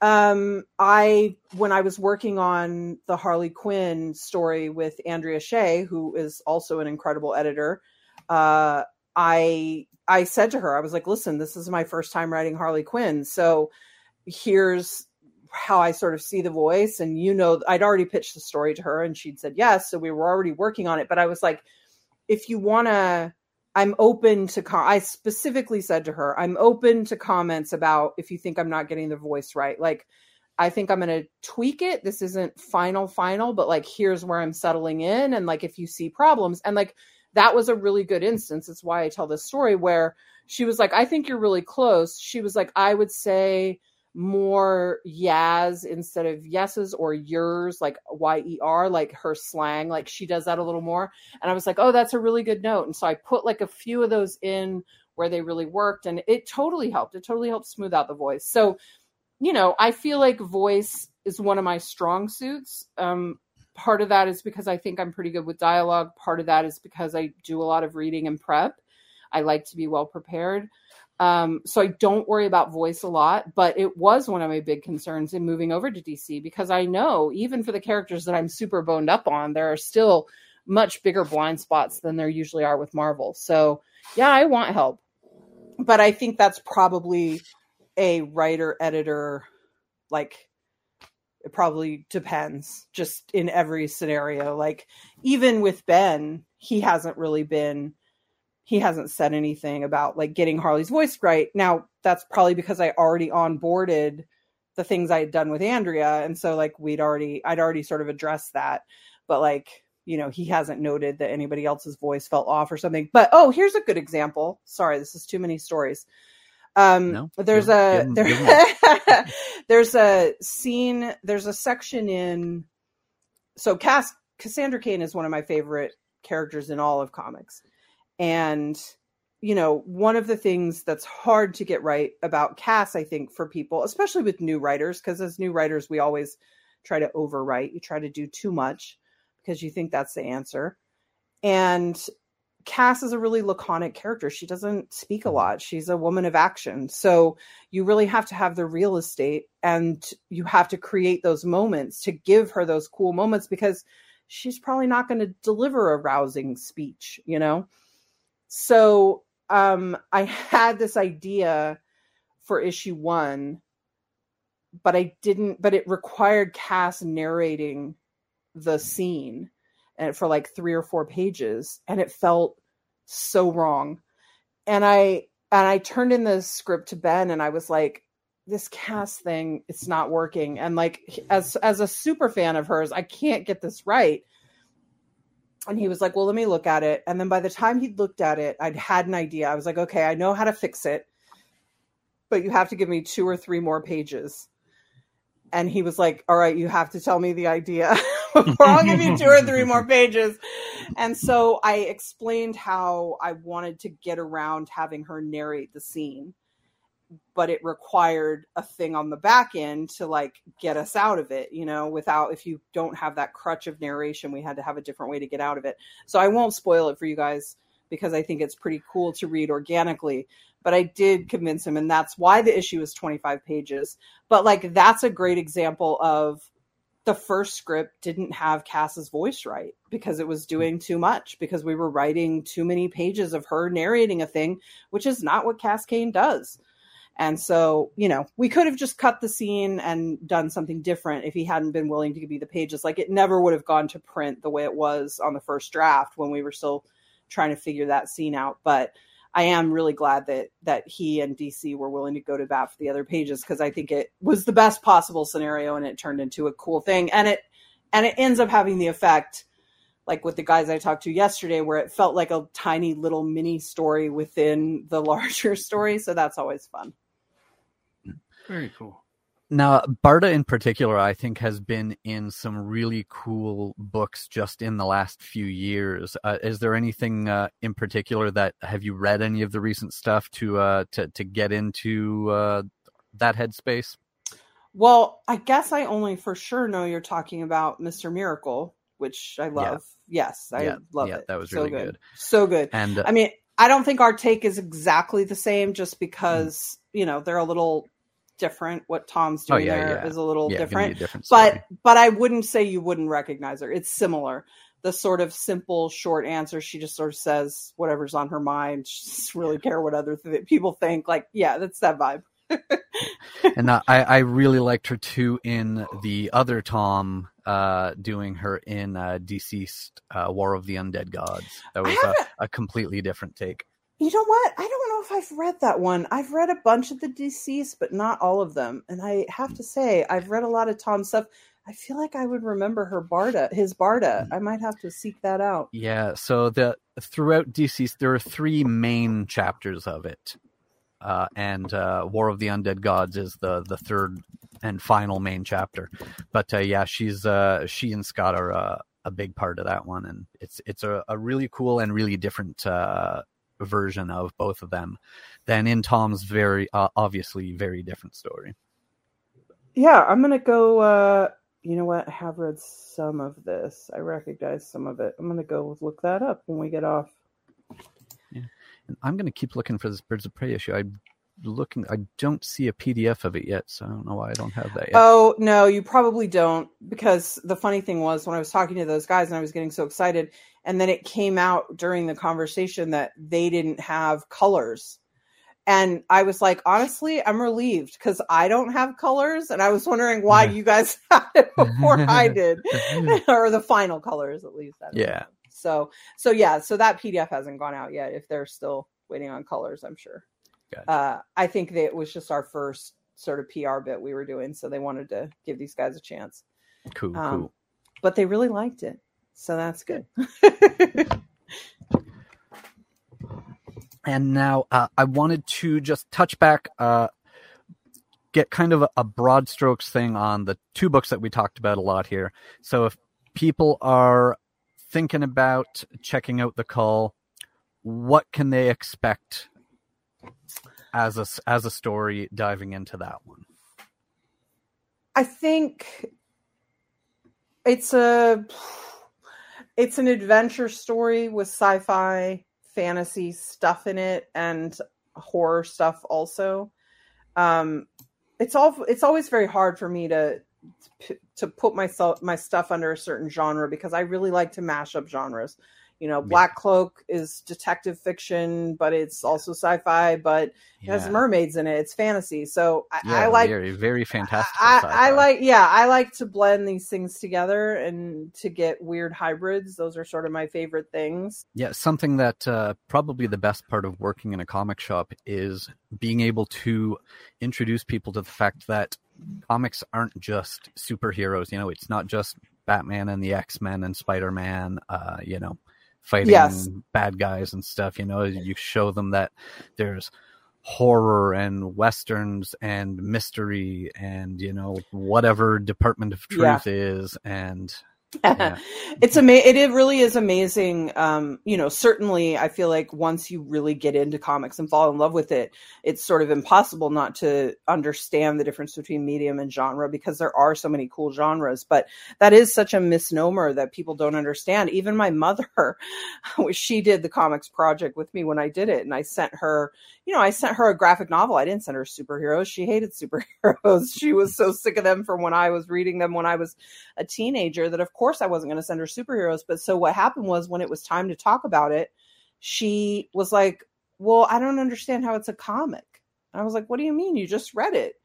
Um, I when I was working on the Harley Quinn story with Andrea Shea, who is also an incredible editor, uh, I I said to her, I was like, "Listen, this is my first time writing Harley Quinn, so here's how I sort of see the voice." And you know, I'd already pitched the story to her, and she'd said yes, so we were already working on it. But I was like, "If you want to." I'm open to. Com- I specifically said to her, "I'm open to comments about if you think I'm not getting the voice right. Like, I think I'm going to tweak it. This isn't final, final, but like, here's where I'm settling in. And like, if you see problems, and like, that was a really good instance. It's why I tell this story where she was like, I think you're really close. She was like, I would say more yas instead of yeses or yours, like Y E R, like her slang. Like she does that a little more. And I was like, oh, that's a really good note. And so I put like a few of those in where they really worked and it totally helped. It totally helped smooth out the voice. So, you know, I feel like voice is one of my strong suits. Um, part of that is because I think I'm pretty good with dialogue. Part of that is because I do a lot of reading and prep. I like to be well prepared. Um, so I don't worry about voice a lot, but it was one of my big concerns in moving over to DC because I know even for the characters that I'm super boned up on, there are still much bigger blind spots than there usually are with Marvel. So yeah, I want help, but I think that's probably a writer editor like it probably depends just in every scenario like even with ben he hasn't really been he hasn't said anything about like getting Harley's voice right. Now, that's probably because I already onboarded the things I had done with Andrea. And so like we'd already I'd already sort of addressed that. But like, you know, he hasn't noted that anybody else's voice felt off or something. But oh, here's a good example. Sorry, this is too many stories. Um no, there's a there, there's a scene, there's a section in so Cass Cassandra Cain is one of my favorite characters in all of comics and, you know, one of the things that's hard to get right about Cass, I think, for people, especially with new writers, because as new writers, we always try to overwrite. You try to do too much because you think that's the answer. And Cass is a really laconic character. She doesn't speak a lot. She's a woman of action. So you really have to have the real estate and you have to create those moments to give her those cool moments because she's probably not going to deliver a rousing speech, you know? So um, I had this idea for issue one, but I didn't. But it required Cass narrating the scene, and for like three or four pages, and it felt so wrong. And I and I turned in the script to Ben, and I was like, "This Cass thing, it's not working." And like as as a super fan of hers, I can't get this right and he was like, "Well, let me look at it." And then by the time he'd looked at it, I'd had an idea. I was like, "Okay, I know how to fix it, but you have to give me two or three more pages." And he was like, "All right, you have to tell me the idea before I'll give you two or three more pages." And so I explained how I wanted to get around having her narrate the scene but it required a thing on the back end to like get us out of it you know without if you don't have that crutch of narration we had to have a different way to get out of it. So i won't spoil it for you guys because i think it's pretty cool to read organically but i did convince him and that's why the issue is 25 pages. But like that's a great example of the first script didn't have Cass's voice right because it was hmm. doing too much because we were writing too many pages of her narrating a thing, which is not what Cass Cain does. And so, you know, we could have just cut the scene and done something different if he hadn't been willing to give me the pages. Like it never would have gone to print the way it was on the first draft when we were still trying to figure that scene out. But I am really glad that that he and DC were willing to go to bat for the other pages because I think it was the best possible scenario and it turned into a cool thing. And it and it ends up having the effect like with the guys I talked to yesterday, where it felt like a tiny little mini story within the larger story. So that's always fun. Very cool. Now, Barda in particular, I think, has been in some really cool books just in the last few years. Uh, is there anything uh, in particular that have you read any of the recent stuff to uh, to to get into uh, that headspace? Well, I guess I only for sure know you're talking about Mister Miracle, which I love. Yeah. Yes, I yeah, love yeah, it. That was so really good. good. So good. And uh, I mean, I don't think our take is exactly the same, just because you know they're a little different. What Tom's Oh, doing yeah, there is yeah. a little Yeah, different. different but but I wouldn't say you wouldn't recognize her. It's similar. The sort of simple, short answer. She just sort of says whatever's on her mind. She doesn't really care what other th- people think. Like, yeah, that's that vibe. and uh, I, I really liked her too in the other Tom uh, doing her in uh, DCeased uh, War of the Undead Gods. That was a, a completely different take. You know what? I don't know if I've read that one. I've read a bunch of the DCeased, but not all of them. And I have to say, I've read a lot of Tom's stuff. I feel like I would remember her Barda, his Barda. I might have to seek that out. Yeah, so the throughout DCeased there are three main chapters of it, uh, and uh, War of the Undead Gods is the the third and final main chapter. But uh, yeah, she's uh, she and Scott are uh, a big part of that one, and it's it's a, a really cool and really different uh, version of both of them than in Tom's very uh, obviously very different story. Yeah, I'm gonna go. uh You know what? I have read some of this. I recognize some of it. I'm gonna go look that up when we get off. Yeah, and I'm to keep looking for this Birds of Prey issue. I'm looking. I don't see a PDF of it yet, so I don't know why I don't have that yet. Oh no, you probably don't because the funny thing was when I was talking to those guys and I was getting so excited, and then it came out during the conversation that they didn't have colors. And I was like, honestly, I'm relieved because I don't have colors, and I was wondering why you guys had it before I did, or the final colors at least. Yeah. know. So, so yeah, so that PDF hasn't gone out yet. If they're still waiting on colors, I'm sure. Gotcha. Uh, I think that it was just our first sort of PR bit we were doing, so they wanted to give these guys a chance. Cool, Um, cool. But they really liked it, so that's good. And now uh, I wanted to just touch back, uh, get kind of a, a broad strokes thing on the two books that we talked about a lot here. So if people are thinking about checking out the Cull, what can they expect as a as a story diving into that one? I think it's a it's an adventure story with sci-fi fantasy stuff in it and horror stuff also. Um it's all it's always very hard for me to to put myself my stuff under a certain genre because I really like to mash up genres. You know, Black Cloak is detective fiction, but it's also sci-fi, but it has mermaids in it. It's fantasy. So I, Yeah, I like very very fantastic. I, I like yeah i like to blend these things together and to get weird hybrids those are sort of my favorite things Yeah, something that uh, probably the best part of working in a comic shop is being able to introduce people to the fact that comics aren't just superheroes. You know, it's not just Batman and the X Men and Spider Man. Uh, you know, fighting Yes. bad guys and stuff. You know, you show them that there's horror and westerns and mystery and you know whatever department of Yeah. truth is and Yeah. it's amazing. it, it really is amazing um you know certainly i feel like once you really get into comics and fall in love with it it's sort of impossible not to understand the difference between medium and genre because there are so many cool genres but that is such a misnomer that people don't understand even my mother she did the comics project with me when i did it and i sent her you know i sent her a graphic novel i didn't send her superheroes she hated superheroes she was so sick of them from when i was reading them when i was a teenager that of course I wasn't going to send her superheroes. But so what happened was when it was time to talk about it, she was like, Well, I don't understand how it's a comic. And I was like, What do you mean? You just read it.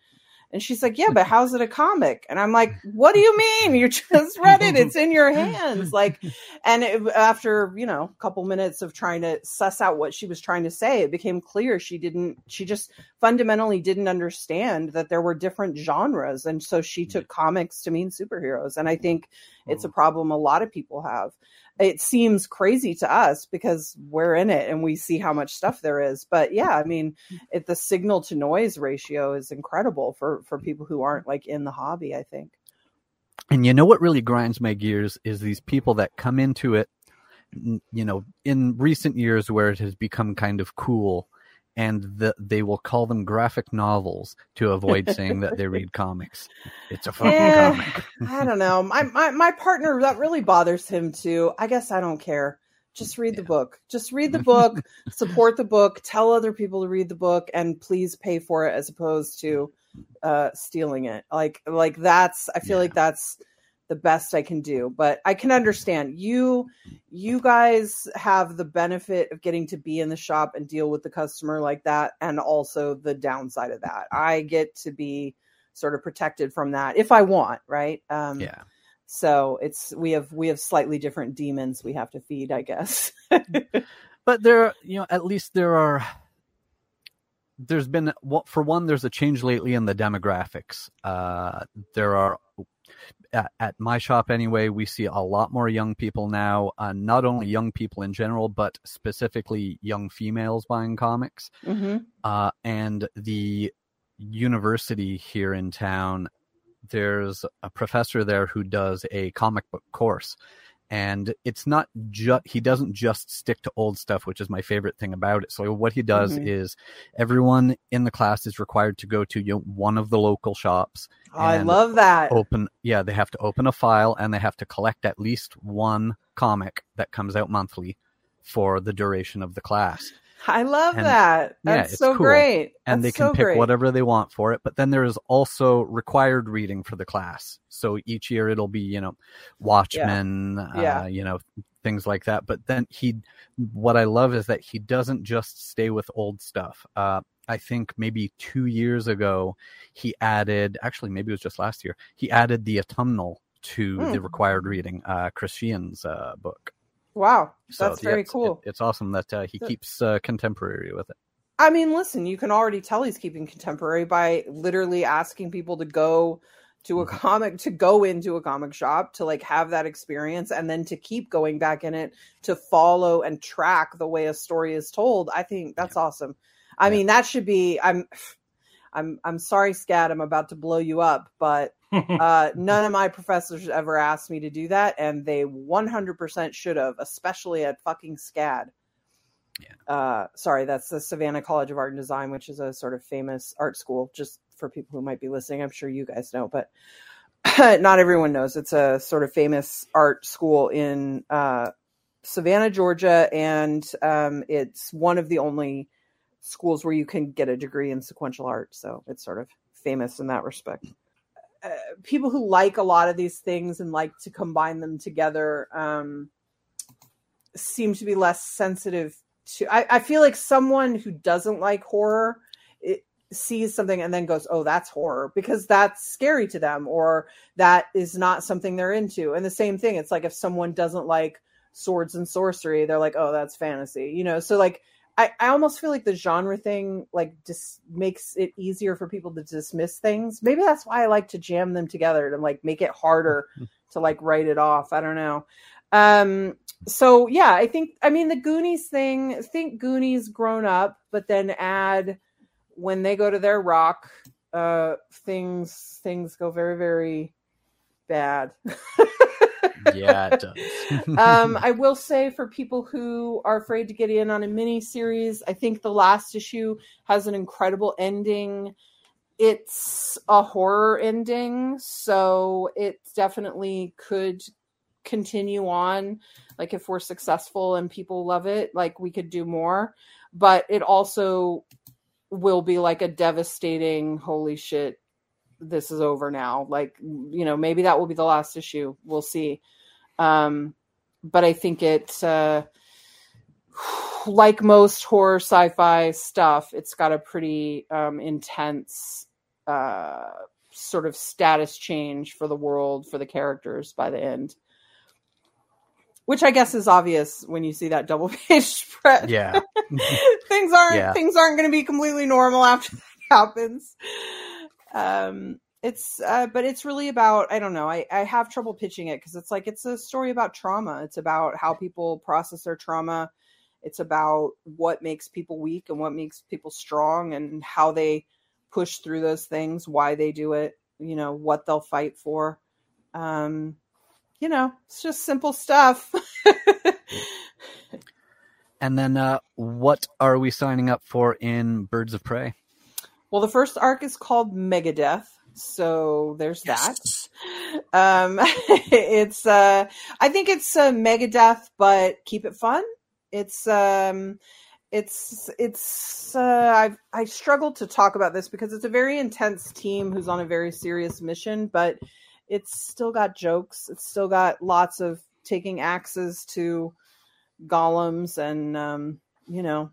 And she's like, Yeah, but how's it a comic? And I'm like, What do you mean? You just read it. It's in your hands. Like, and it, after, you know, a couple minutes of trying to suss out what she was trying to say, it became clear she didn't, she just fundamentally didn't understand that there were different genres. And so she took mm-hmm. comics to mean superheroes. And I think it's a mm-hmm. problem a lot of people have. It seems crazy to us because we're in it and we see how much stuff there is. But yeah, I mean, it, the signal to noise ratio is incredible for for people who aren't like in the hobby. I think. And you know what really grinds my gears is these people that come into it, you know, in recent years where it has become kind of cool, and the, they will call them graphic novels to avoid saying that they read comics. It's a fucking Eh, comic. I don't know. My, my my partner that really bothers him too. I guess I don't care. just read the book. Just read the book, support the book, tell other people to read the book, and please pay for it as opposed to uh, stealing it. Like like that's I feel Yeah. like that's the best I can do. But I can understand you you guys have the benefit of getting to be in the shop and deal with the customer like that, and also the downside of that. I get to be sort of protected from that if I want, right? Um, Yeah. so it's we have we have slightly different demons we have to feed, I guess. but there you know at least there are there's been for one there's a change lately in the demographics uh there are at, at my shop anyway we see a lot more young people now uh, not only young people in general but specifically young females buying comics. Hmm uh, and the university here in town there's a professor there who does a comic book course and it's not just he doesn't just stick to old stuff which is my favorite thing about it so what he does Mhm. is everyone in the class is required to go to you know, one of the local shops I love that. open yeah they have to open a file and they have to collect at least one comic that comes out monthly for the duration of the class I love and- that. yeah, That's it's so cool. great. and That's they can so pick great. whatever they want for it. But then there is also required reading for the class. So each year it'll be, you know, Watchmen, Yeah. Uh, you know, things like that. But then he, what I love is that he doesn't just stay with old stuff. Uh, I think maybe two years ago he added, actually maybe it was just last year, he added the autumnal to Hmm. the required reading, uh, Chris Shehan's uh, book. Wow, So that's yeah, very it's- cool. it- it's awesome that uh, he So- keeps uh, contemporary with it. I mean, listen, you can already tell he's keeping contemporary by literally asking people to go to a Mhm. comic to go into a comic shop to like have that experience and then to keep going back in it to follow and track the way a story is told. I think that's awesome. I Yeah. mean, that should be I'm I'm I'm sorry, SCAD, I'm about to blow you up, but uh, none of my professors ever asked me to do that, and they 100% should have, especially at fucking SCAD. Yeah. Uh, sorry, that's the Savannah College of Art and Design, which is a sort of famous art school. Just for people who might be listening, I'm sure you guys know, but not everyone knows. It's a sort of famous art school in uh, Savannah, Georgia, and um, it's one of the only schools where you can get a degree in sequential art. So it's sort of famous in that respect. Uh, people who like a lot of these things and like to combine them together um, seem to be less sensitive to. I, I feel like someone who doesn't like horror it sees something and then goes, "Oh, that's horror," because that's scary to them, or that is not something they're into. And the same thing, it's like if someone doesn't like swords and sorcery, they're like, "Oh, that's fantasy," you know. So like I, I almost feel like the genre thing like just makes it easier for people to dismiss things. Maybe that's why I like to jam them together to like make it harder to like write it off. I don't know. Um so yeah, I think I mean the Goonies thing, think Goonies grown up, but then add when they go to their rock, uh things things go very, very bad. Yeah, it does. um, I will say for people who are afraid to get in on a mini series, I think the last issue has an incredible ending. It's a horror ending, so it definitely could continue on. Like if we're successful and people love it, like we could do more. But it also will be like a devastating holy shit this is over now. Like you know maybe that will be the last issue. We'll see. Um but i think it uh like most horror sci-fi stuff it's got a pretty um intense uh sort of status change for the world for the characters by the end. Which i guess is obvious when you see that double page spread. Yeah. things aren't Yeah. things aren't going to be completely normal after that happens um it's uh, but it's really about i don't know i i have trouble pitching it because it's like it's a story about trauma. It's about how people process their trauma. It's about what makes people weak and what makes people strong and how they push through those things why they do it you know what they'll fight for. Um you know it's just simple stuff. And then, uh, what are we signing up for in Birds of Prey? Well, the first arc is called Megadeath, So there's that. Um, it's uh, I think it's a Megadeath, but keep it fun. It's um, it's it's uh, I I struggle to talk about this because it's a very intense team who's on a very serious mission, but it's still got jokes. It's still got lots of taking axes to golems and um, you know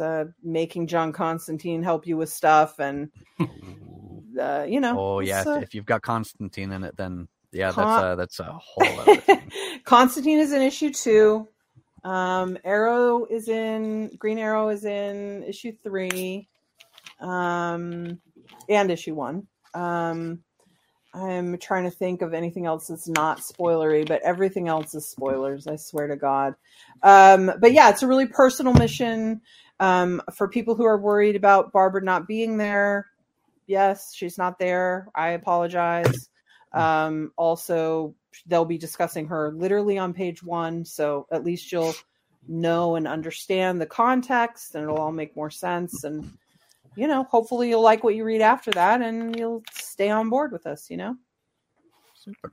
uh, making John Constantine help you with stuff and uh, you know. Oh yeah, uh, if you've got Constantine in it, then yeah, Con- that's a, that's a whole other thing. Constantine is in issue two. Um, Arrow is in Green Arrow is in issue three, um, and issue one. Um, I'm trying to think of anything else that's not spoilery, but everything else is spoilers. I swear to God. Um, but yeah, it's a really personal mission. Um, for people who are worried about Barbara not being there, yes, she's not there. I apologize. Um, also, they'll be discussing her literally on page one, so at least you'll know and understand the context, and it'll all make more sense. And you know, hopefully, you'll like what you read after that, and you'll stay on board with us. You know. Super.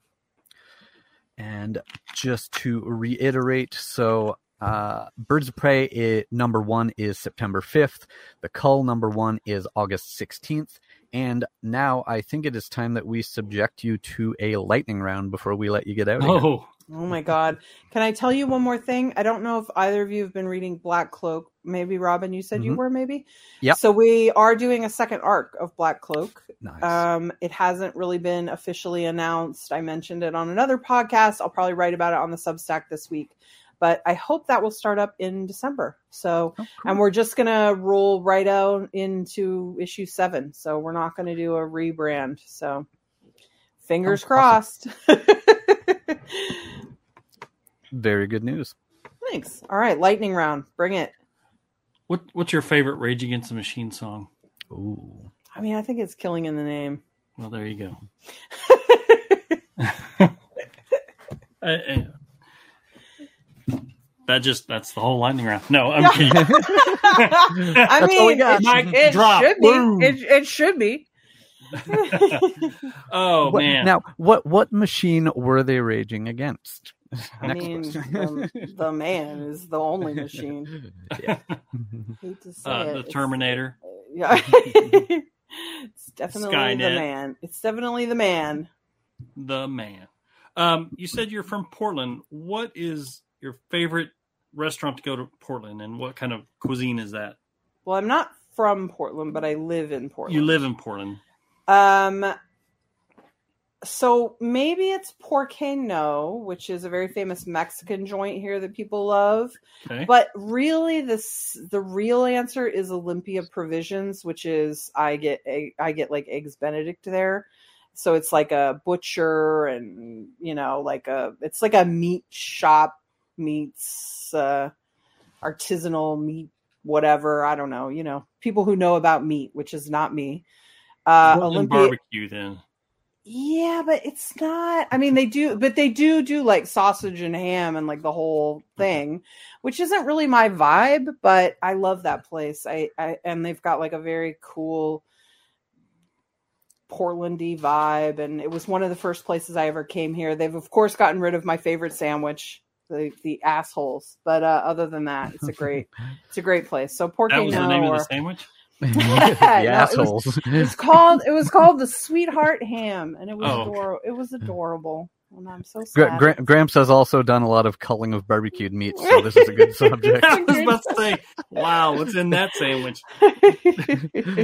And just to reiterate, so uh, Birds of Prey it, number one is September 5th. The Cull number one is August 16th. And now I think it is time that we subject you to a lightning round before we let you get out. Again. Oh, Oh my God. Can I tell you one more thing? I don't know if either of you have been reading Black Cloak. Maybe, Robin, you said you Mhm. were, maybe? Yeah. So we are doing a second arc of Black Cloak. Nice. Um, it hasn't really been officially announced. I mentioned it on another podcast. I'll probably write about it on the Substack this week. But I hope that will start up in December. So, Oh, cool. and we're just going to roll right out into issue seven. So, we're not going to do a rebrand. So, fingers Oh, crossed. Very good news. Thanks. All right, lightning round. Bring it. what what's your favorite Rage Against the Machine song? Ooh. I mean, I think it's killing in the name. Well, there you go. I- I- that just that's the whole lightning round. No, I'm kidding. I all we mean, it, Mic it drop. should Boom. be. It, it should be. oh What- man, Now, what what machine were they raging against? I Next mean, the, the man is the only machine. yeah. Hate to say uh, it. the It's- Terminator. Yeah. it's definitely the man. It's definitely the man. the man. Um, you said you're from Portland. What is your favorite restaurant to go to Portland, and what kind of cuisine is that? Well, I'm not from Portland, but I live in Portland. You live in Portland. Um, so maybe it's Por Qué No, which is a very famous Mexican joint here that people love. Okay. But really, this the real answer is Olympia Provisions, which is I get I get like eggs Benedict there. So it's like a butcher, and you know, like a it's like a meat shop meets uh, artisanal meat, whatever. I don't know. You know, people who know about meat, which is not me. Uh, barbecue then. yeah, but it's not. I mean, they do, but they do do like sausage and ham and like the whole thing, which isn't really my vibe. But I love that place. I, I and they've got like a very cool Portlandy vibe, and it was one of the first places I ever came here. They've of course gotten rid of my favorite sandwich, the the assholes. But uh, other than that, it's a great, it's a great place. So Por Qué That was the name or- of the sandwich. the No, it was- assholes. it's called it was called the sweetheart ham and it was Oh, okay. adorable it was adorable and i'm so Gra- sad Gra- Gramps has also done a lot of culling of barbecued meat, so this is a good subject. I was about to say, wow, what's in that sandwich?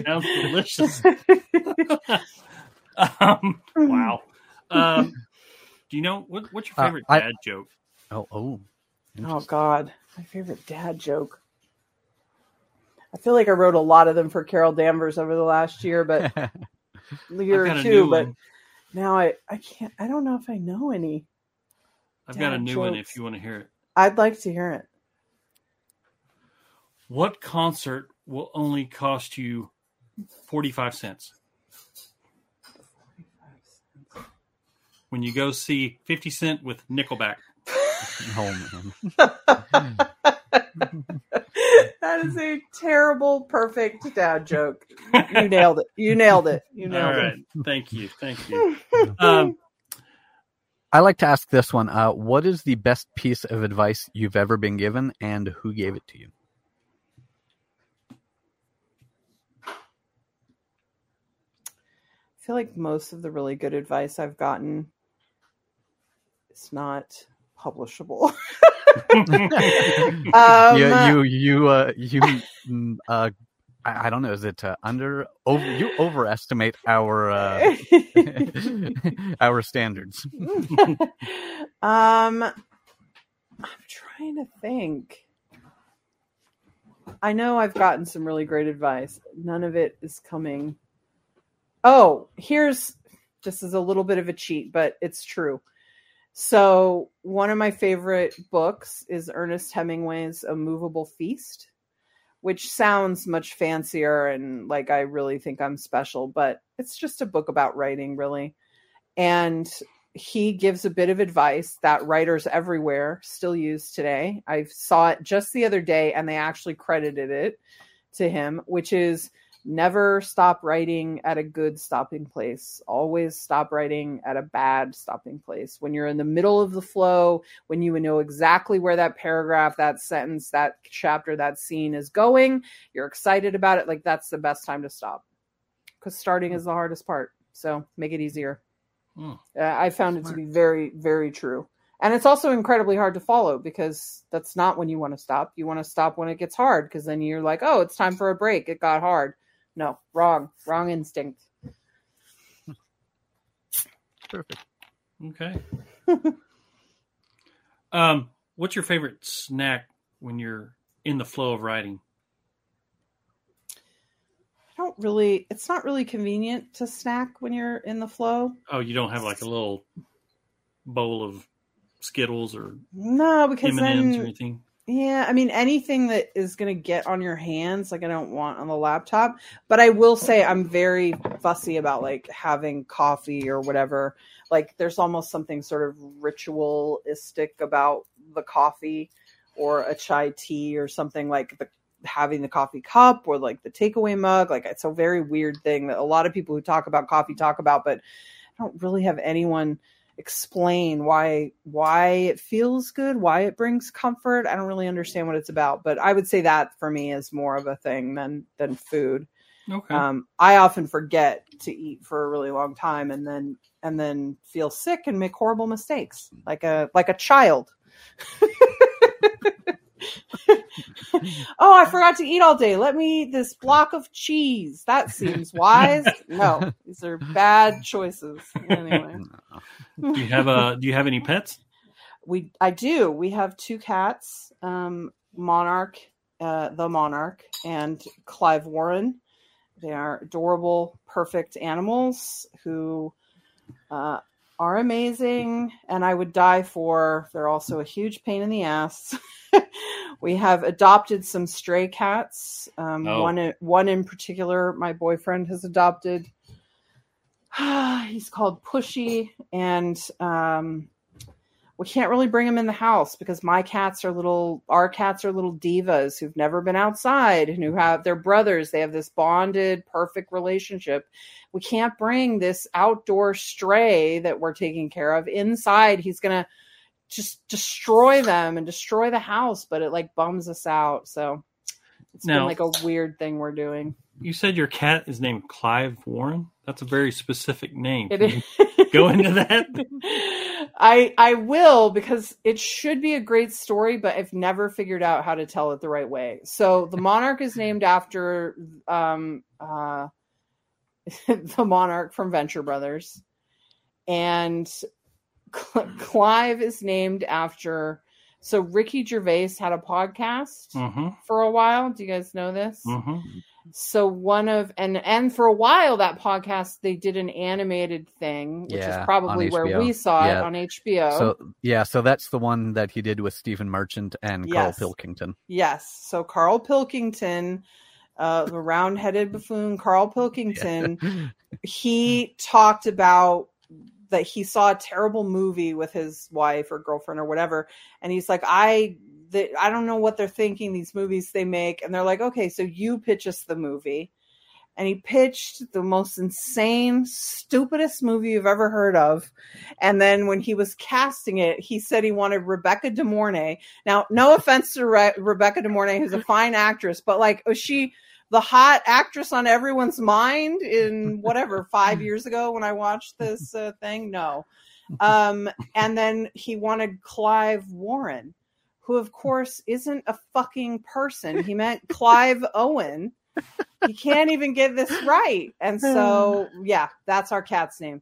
Sounds delicious. um, wow. Um, do you know what, what's your Uh, favorite I- dad joke? Oh, oh. oh god my favorite dad joke i feel like i wrote a lot of them for carol danvers over the last year but year or two but one. now i i can't i don't know if i know any I've got a new one if you want to hear it. i'd like to hear it What concert will only cost you 45 cents? When you go see 50 Cent with Nickelback. Oh man. that is a terrible, perfect dad joke. You nailed it. You nailed it. You nailed right. it. Thank you. Thank you. Um, I like to ask this one. Uh, what is the best piece of advice you've ever been given, and who gave it to you? I feel like most of the really good advice I've gotten is not publishable. um, you, you, you, uh, you, mm, uh, I, I don't know. Is it uh, under over? You overestimate our uh, our standards. um, I'm trying to think. I know I've gotten some really great advice. None of it is coming. Oh, here's this is a little bit of a cheat, but it's true. So, one of my favorite books is Ernest Hemingway's A Movable Feast, which sounds much fancier and like I really think I'm special, but it's just a book about writing, really. And he gives a bit of advice that writers everywhere still use today. I saw it just the other day and they actually credited it to him, which is never stop writing at a good stopping place. Always stop writing at a bad stopping place. When you're in the middle of the flow, when you know exactly where that paragraph, that sentence, that chapter, that scene is going, you're excited about it, like that's the best time to stop. Because starting is the hardest part. So make it easier. Hmm. Uh, I found it to be very, very true. And it's also incredibly hard to follow because that's not when you want to stop. You want to stop when it gets hard because then you're like, oh, it's time for a break. It got hard. No, wrong. Wrong instinct. Perfect. okay. um, what's your favorite snack when you're in the flow of writing? I don't really, it's not really convenient to snack when you're in the flow. Oh, you don't have like a little bowl of Skittles or No, because M and M's then or anything. Yeah, I mean anything that is going to get on your hands, like I don't want on the laptop. But I will say I'm very fussy about like having coffee or whatever. Like there's almost something sort of ritualistic about the coffee or a chai tea or something like the having the coffee cup or like the takeaway mug. Like it's a very weird thing that a lot of people who talk about coffee talk about, but I don't really have anyone explain why why it feels good, why it brings comfort. I don't really understand what it's about, but I would say that for me is more of a thing than than food. Okay. Um, I often forget to eat for a really long time, and then and then feel sick and make horrible mistakes, like a like a child. oh, I forgot to eat all day. Let me eat this block of cheese. That seems wise. No, these are bad choices. Anyway, do you have a Do you have any pets? we I do. We have two cats, um, Monarch, uh, the Monarch, and Clive Warren. They are adorable, perfect animals who uh, are amazing, and I would die for. They're also a huge pain in the ass. we have adopted some stray cats. Um, Oh. One, one in particular, my boyfriend has adopted. He's called Pushy, and um, we can't really bring him in the house because my cats are little. Our cats are little divas who've never been outside and who have their brothers. They have this bonded, perfect relationship. We can't bring this outdoor stray that we're taking care of inside. He's gonna just destroy them and destroy the house, but it like bums us out. So it's been like a weird thing we're doing. You said your cat is named Clive Warren. That's a very specific name. It Can is. you go into that? I I will because it should be a great story, but I've never figured out how to tell it the right way. So the monarch is named after um uh the monarch from Venture Brothers, and Cl- Clive is named after. So Ricky Gervais had a podcast hmm for a while. Do you guys know this? hmm so one of and and for a while that podcast they did an animated thing which Yeah, is probably where we saw Yeah. it on hbo So yeah, so that's the one that he did with Stephen Merchant and Carl Pilkington. yes so carl pilkington uh, the round-headed buffoon carl pilkington he talked about that he saw a terrible movie with his wife or girlfriend or whatever and he's like i that I don't know what they're thinking. These movies they make, and they're like, okay, so you pitch us the movie, and he pitched the most insane, stupidest movie you've ever heard of. And then when he was casting it, he said he wanted Rebecca De Mornay. Now, no offense to Re- Rebecca De Mornay, who's a fine actress, but like, was she the hot actress on everyone's mind in whatever five years ago when I watched this uh, thing? No. Um, and then he wanted Clive Warren, who of course isn't a fucking person. He meant Clive Owen. He can't even get this right. And so, yeah, that's our cat's name.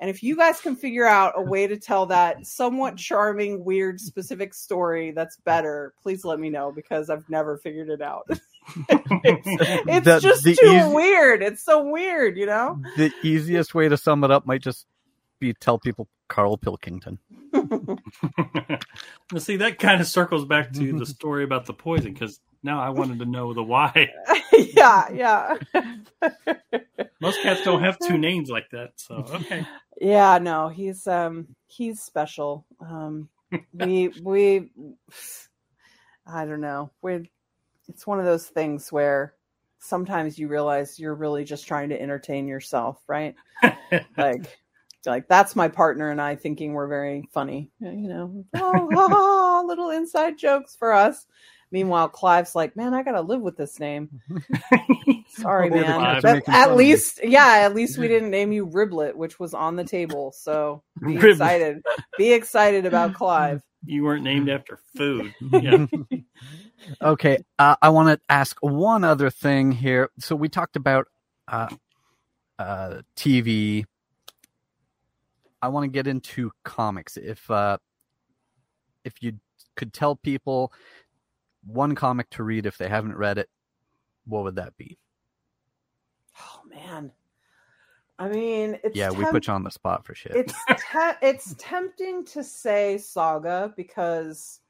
And if you guys can figure out a way to tell that somewhat charming, weird, specific story that's better, please let me know because I've never figured it out. it's it's The- just the too easy- weird. It's so weird, you know? The easiest way to sum it up might just be tell people Carl Pilkington. Now, see, that kind of circles back to the story about the poison because now I wanted to know the why. yeah, yeah. Most cats don't have two names like that. So, okay. Yeah, no, he's um he's special. Um we we I don't know. We're it's one of those things where sometimes you realize you're really just trying to entertain yourself, right? like like that's my partner and I thinking we're very funny, you know. Oh, little inside jokes for us. Meanwhile, Clive's like, "Man, I gotta live with this name." Sorry, All man. cats But at least, yeah, at least we didn't name you Riblet, which was on the table. So be Riblet. excited. Be excited about Clive. You weren't named after food. Yeah. Okay, uh, I want to ask one other thing here. So we talked about uh, uh, TV. I want to get into comics. If uh, if you could tell people one comic to read if they haven't read it, what would that be? Oh man, I mean, it's yeah, we put you on the spot for shit. it's te- it's tempting to say Saga because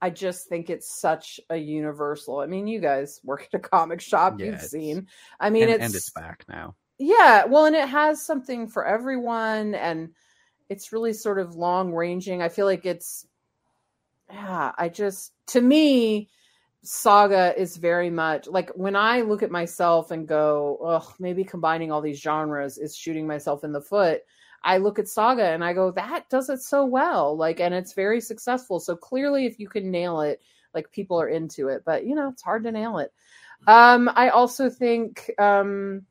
I just think it's such a universal. I mean, you guys work at a comic shop, Yeah, you've seen. I mean, and, it's and it's back now. Yeah, well, and it has something for everyone, and it's really sort of long ranging. I feel like it's, yeah, I just, to me, Saga is very much like when I look at myself and go, oh, maybe combining all these genres is shooting myself in the foot. I look at Saga and I go, that does it so well. Like, and it's very successful. So clearly, if you can nail it, like people are into it, but you know, it's hard to nail it. Um, I also think, um,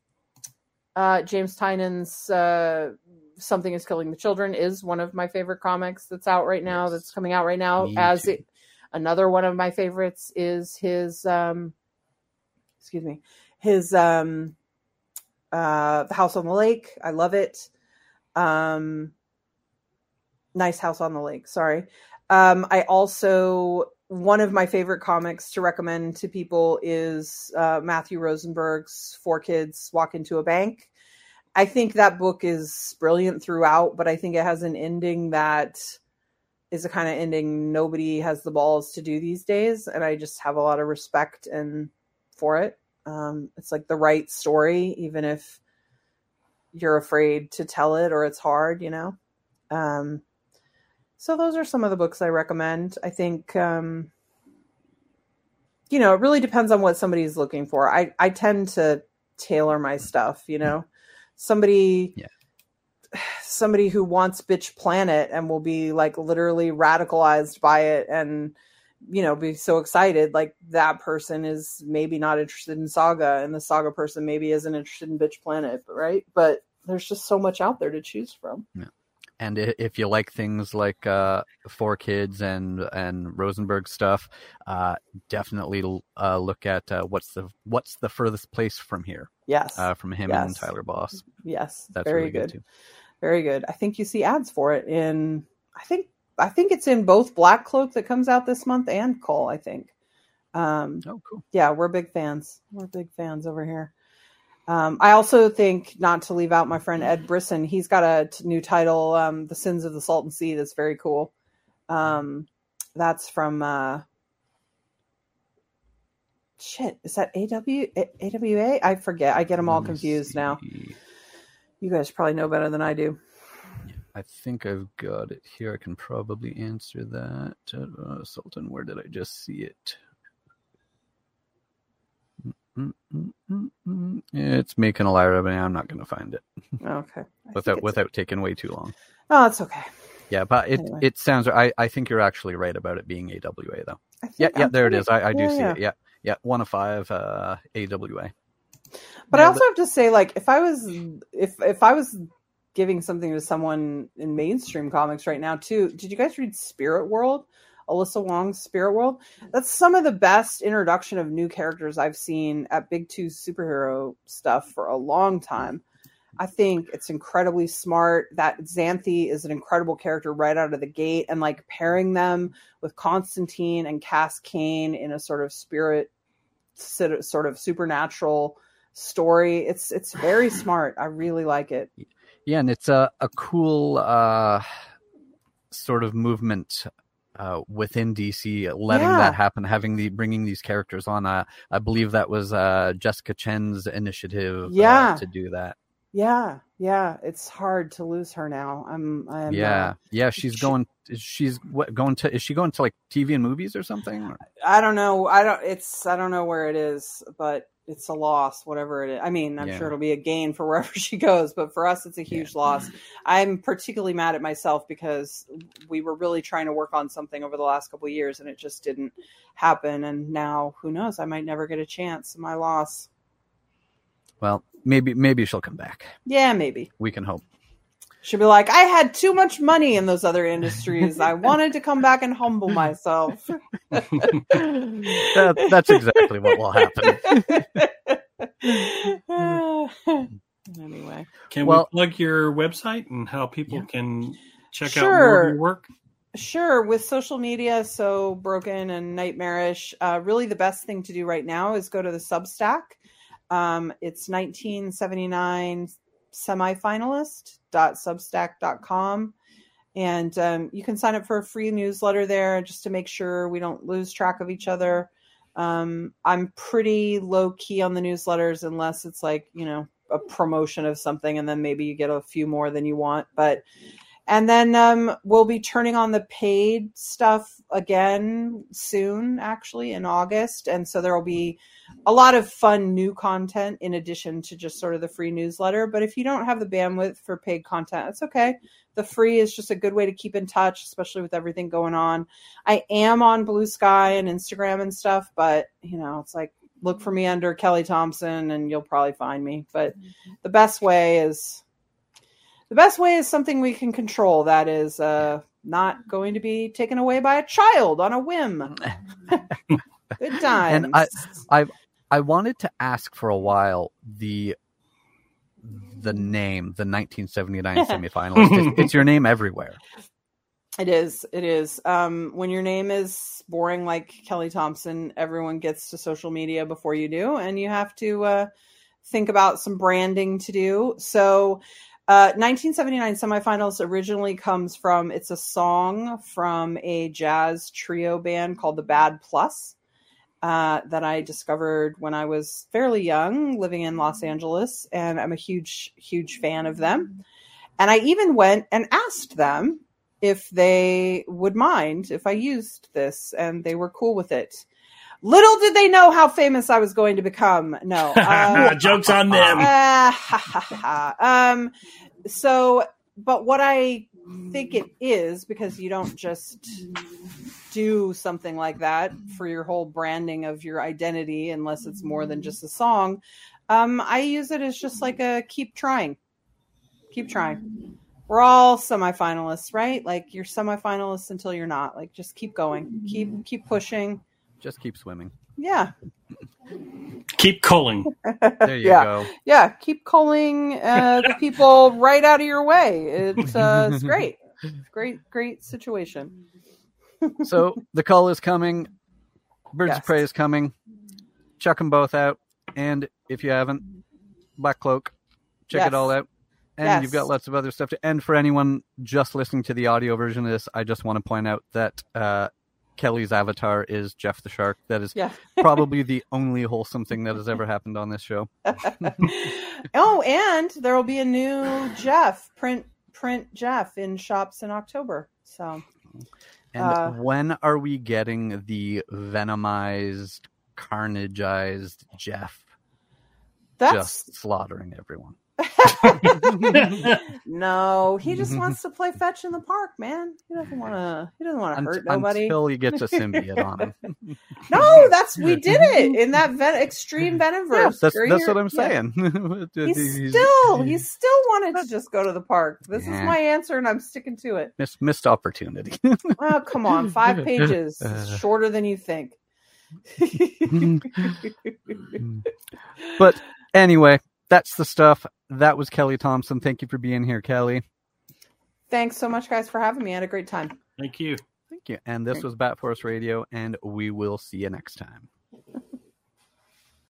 uh, James Tynion's uh, "Something Is Killing the Children" is one of my favorite comics that's out right now. Yes. That's coming out right now. Me As it, another one of my favorites is his, um, excuse me, his um, uh, "The House on the Lake." I love it. Um, nice house on the lake. Sorry. Um, I also one of my favorite comics to recommend to people is uh, Matthew Rosenberg's Four Kids Walk into a Bank. I think that book is brilliant throughout, but I think it has an ending that is a kind of ending nobody has the balls to do these days, and I just have a lot of respect and for it. Um, it's like the right story, even if you're afraid to tell it or it's hard, you know. Um, so those are some of the books I recommend. I think um, you know, it really depends on what somebody's looking for. I I tend to tailor my stuff, you know. Somebody Yeah. somebody who wants bitch planet and will be like literally radicalized by it and you know be so excited like that person is maybe not interested in saga and the saga person maybe isn't interested in bitch planet right? But there's just so much out there to choose from. And if you like things like uh, Four Kids and and Rosenberg stuff, uh, definitely uh, look at uh, what's the what's the furthest place from here yes uh, from him and Tyler Boss. yes That's very really good, good, too. very good i think you see ads for it in i think i think it's in both black cloak that comes out this month and Cull i think um Oh, cool. yeah, we're big fans. We're big fans over here. Um, I also think not to leave out my friend Ed Brisson. He's got a t- new title, um, "The Sins of the Salton Sea." That's very cool. Um, that's from uh, shit. Is that AW A- AWA? I forget. I get them all confused now. You guys probably know better than I do. I think I've got it here. I can probably answer that. Uh, Salton, where did I just see it? Mm-mm-mm-mm. It's making a liar of me. I'm not going to find it Okay. I without without taking way too long. Oh, it's okay. Yeah, but it Anyway. it sounds. I I think you're actually right about it being AWA though. Yeah, yeah, I'm there it is. I, I do yeah, see yeah. it. Yeah, yeah, one of five uh, AWA. But I also have to say, like, if I was if if I was giving something to someone in mainstream comics right now too, did you guys read Spirit World? Alyssa Wong's Spirit World. That's some of the best introduction of new characters I've seen at Big Two superhero stuff for a long time. I think it's incredibly smart. That Xanthe is an incredible character right out of the gate, and like pairing them with Constantine and Cass Cain in a sort of spirit, sort of supernatural story. It's it's very smart. I really like it. Yeah, and it's a a cool uh, sort of movement uh, within DC, letting Yeah. that happen, having the bringing these characters on. Uh, I believe that was uh, Jessica Chen's initiative. uh, Yeah. to do that. Yeah, yeah. It's hard to lose her now. I'm. I'm yeah, uh, yeah. She's she- going. She's what going to? Is she going to like TV and movies or something? Or- I don't know. I don't. It's. I don't know where it is, but it's a loss. Whatever it is. I mean, I'm Yeah. sure it'll be a gain for wherever she goes, but for us, it's a huge loss. I'm particularly mad at myself because we were really trying to work on something over the last couple of years, and it just didn't happen. And now, who knows? I might never get a chance. My loss. Well, maybe maybe she'll come back. Yeah, maybe. We can hope. She'll be like, I had too much money in those other industries. I wanted to come back and humble myself. That, that's exactly what will happen. anyway, Can Well- we plug your website and how people can check out more of your work? sure. With social media so broken and nightmarish, uh, really the best thing to do right now is go to the Substack. Um, it's 1979 semifinalist.substack.com. And um, you can sign up for a free newsletter there just to make sure we don't lose track of each other. Um, I'm pretty low key on the newsletters unless it's like, you know, a promotion of something and then maybe you get a few more than you want. But and then um, we'll be turning on the paid stuff again soon, actually in August. And so there will be a lot of fun new content in addition to just sort of the free newsletter. But if you don't have the bandwidth for paid content, it's okay. The free is just a good way to keep in touch, especially with everything going on. I am on Bluesky and Instagram and stuff, but you know, it's like look for me under Kelly Thompson and you'll probably find me. But the best way is the best way is something we can control that is uh, not going to be taken away by a child on a whim. Good times. And I- I i wanted to ask for a while the the name, the 1979 semifinalist. It's, it's your name everywhere. It is. It is. Um, when your name is boring like Kelly Thompson, everyone gets to social media before you do, and you have to uh, think about some branding to do. So, uh, 1979 semifinals originally comes from it's a song from a jazz trio band called the Bad Plus. Uh, that I discovered when I was fairly young, living in Los Angeles, and I'm a huge, huge fan of them. And I even went and asked them if they would mind if I used this, and they were cool with it. Little did they know how famous I was going to become. No, uh, Jokes on them. uh, um, so, but what I think it is because you don't just do something like that for your whole branding of your identity unless it's more than just a song. Um, I use it as just like a keep trying, keep trying. We're all semifinalists, right? Like you're semifinalists until you're not. Like just keep going, keep keep pushing. Just keep swimming. Yeah, Keep calling. There you Yeah. go. yeah. Keep calling uh, the people right out of your way. It's uh, it's great, great, great situation. So the Cull is coming. Birds Yes. of Prey is coming. Check them both out. And if you haven't, Black Cloak, check Yes. it all out. And you've got lots of other stuff to. And for anyone just listening to the audio version of this, I just want to point out that uh, Kelly's avatar is Jeff the Shark. That is Yeah. probably the only wholesome thing that has ever happened on this show. oh, and there will be a new Jeff print print Jeff in shops in October. So And Uh, when are we getting the venomized, carnageized Jeff that's just slaughtering everyone? no. He just wants to play fetch in the park, man. He doesn't want to. He doesn't want to Unt- hurt nobody. Until he gets a symbiote on him. No, that's we did it in that ven- extreme Yeah, Venomverse. that's that's you're- what I'm yeah. saying. He still, he still wanted to just go to the park. This Yeah. is my answer, and I'm sticking to it. missed, missed opportunity. Oh, come on, five pages, Uh. shorter than you think. but anyway, that's the stuff. That was Kelly Thompson. Thank you for being here, Kelly. Thanks so much, guys, for having me. I had a great time. Thank you. Thank you. And this was Bat Force Radio, and we will see you next time.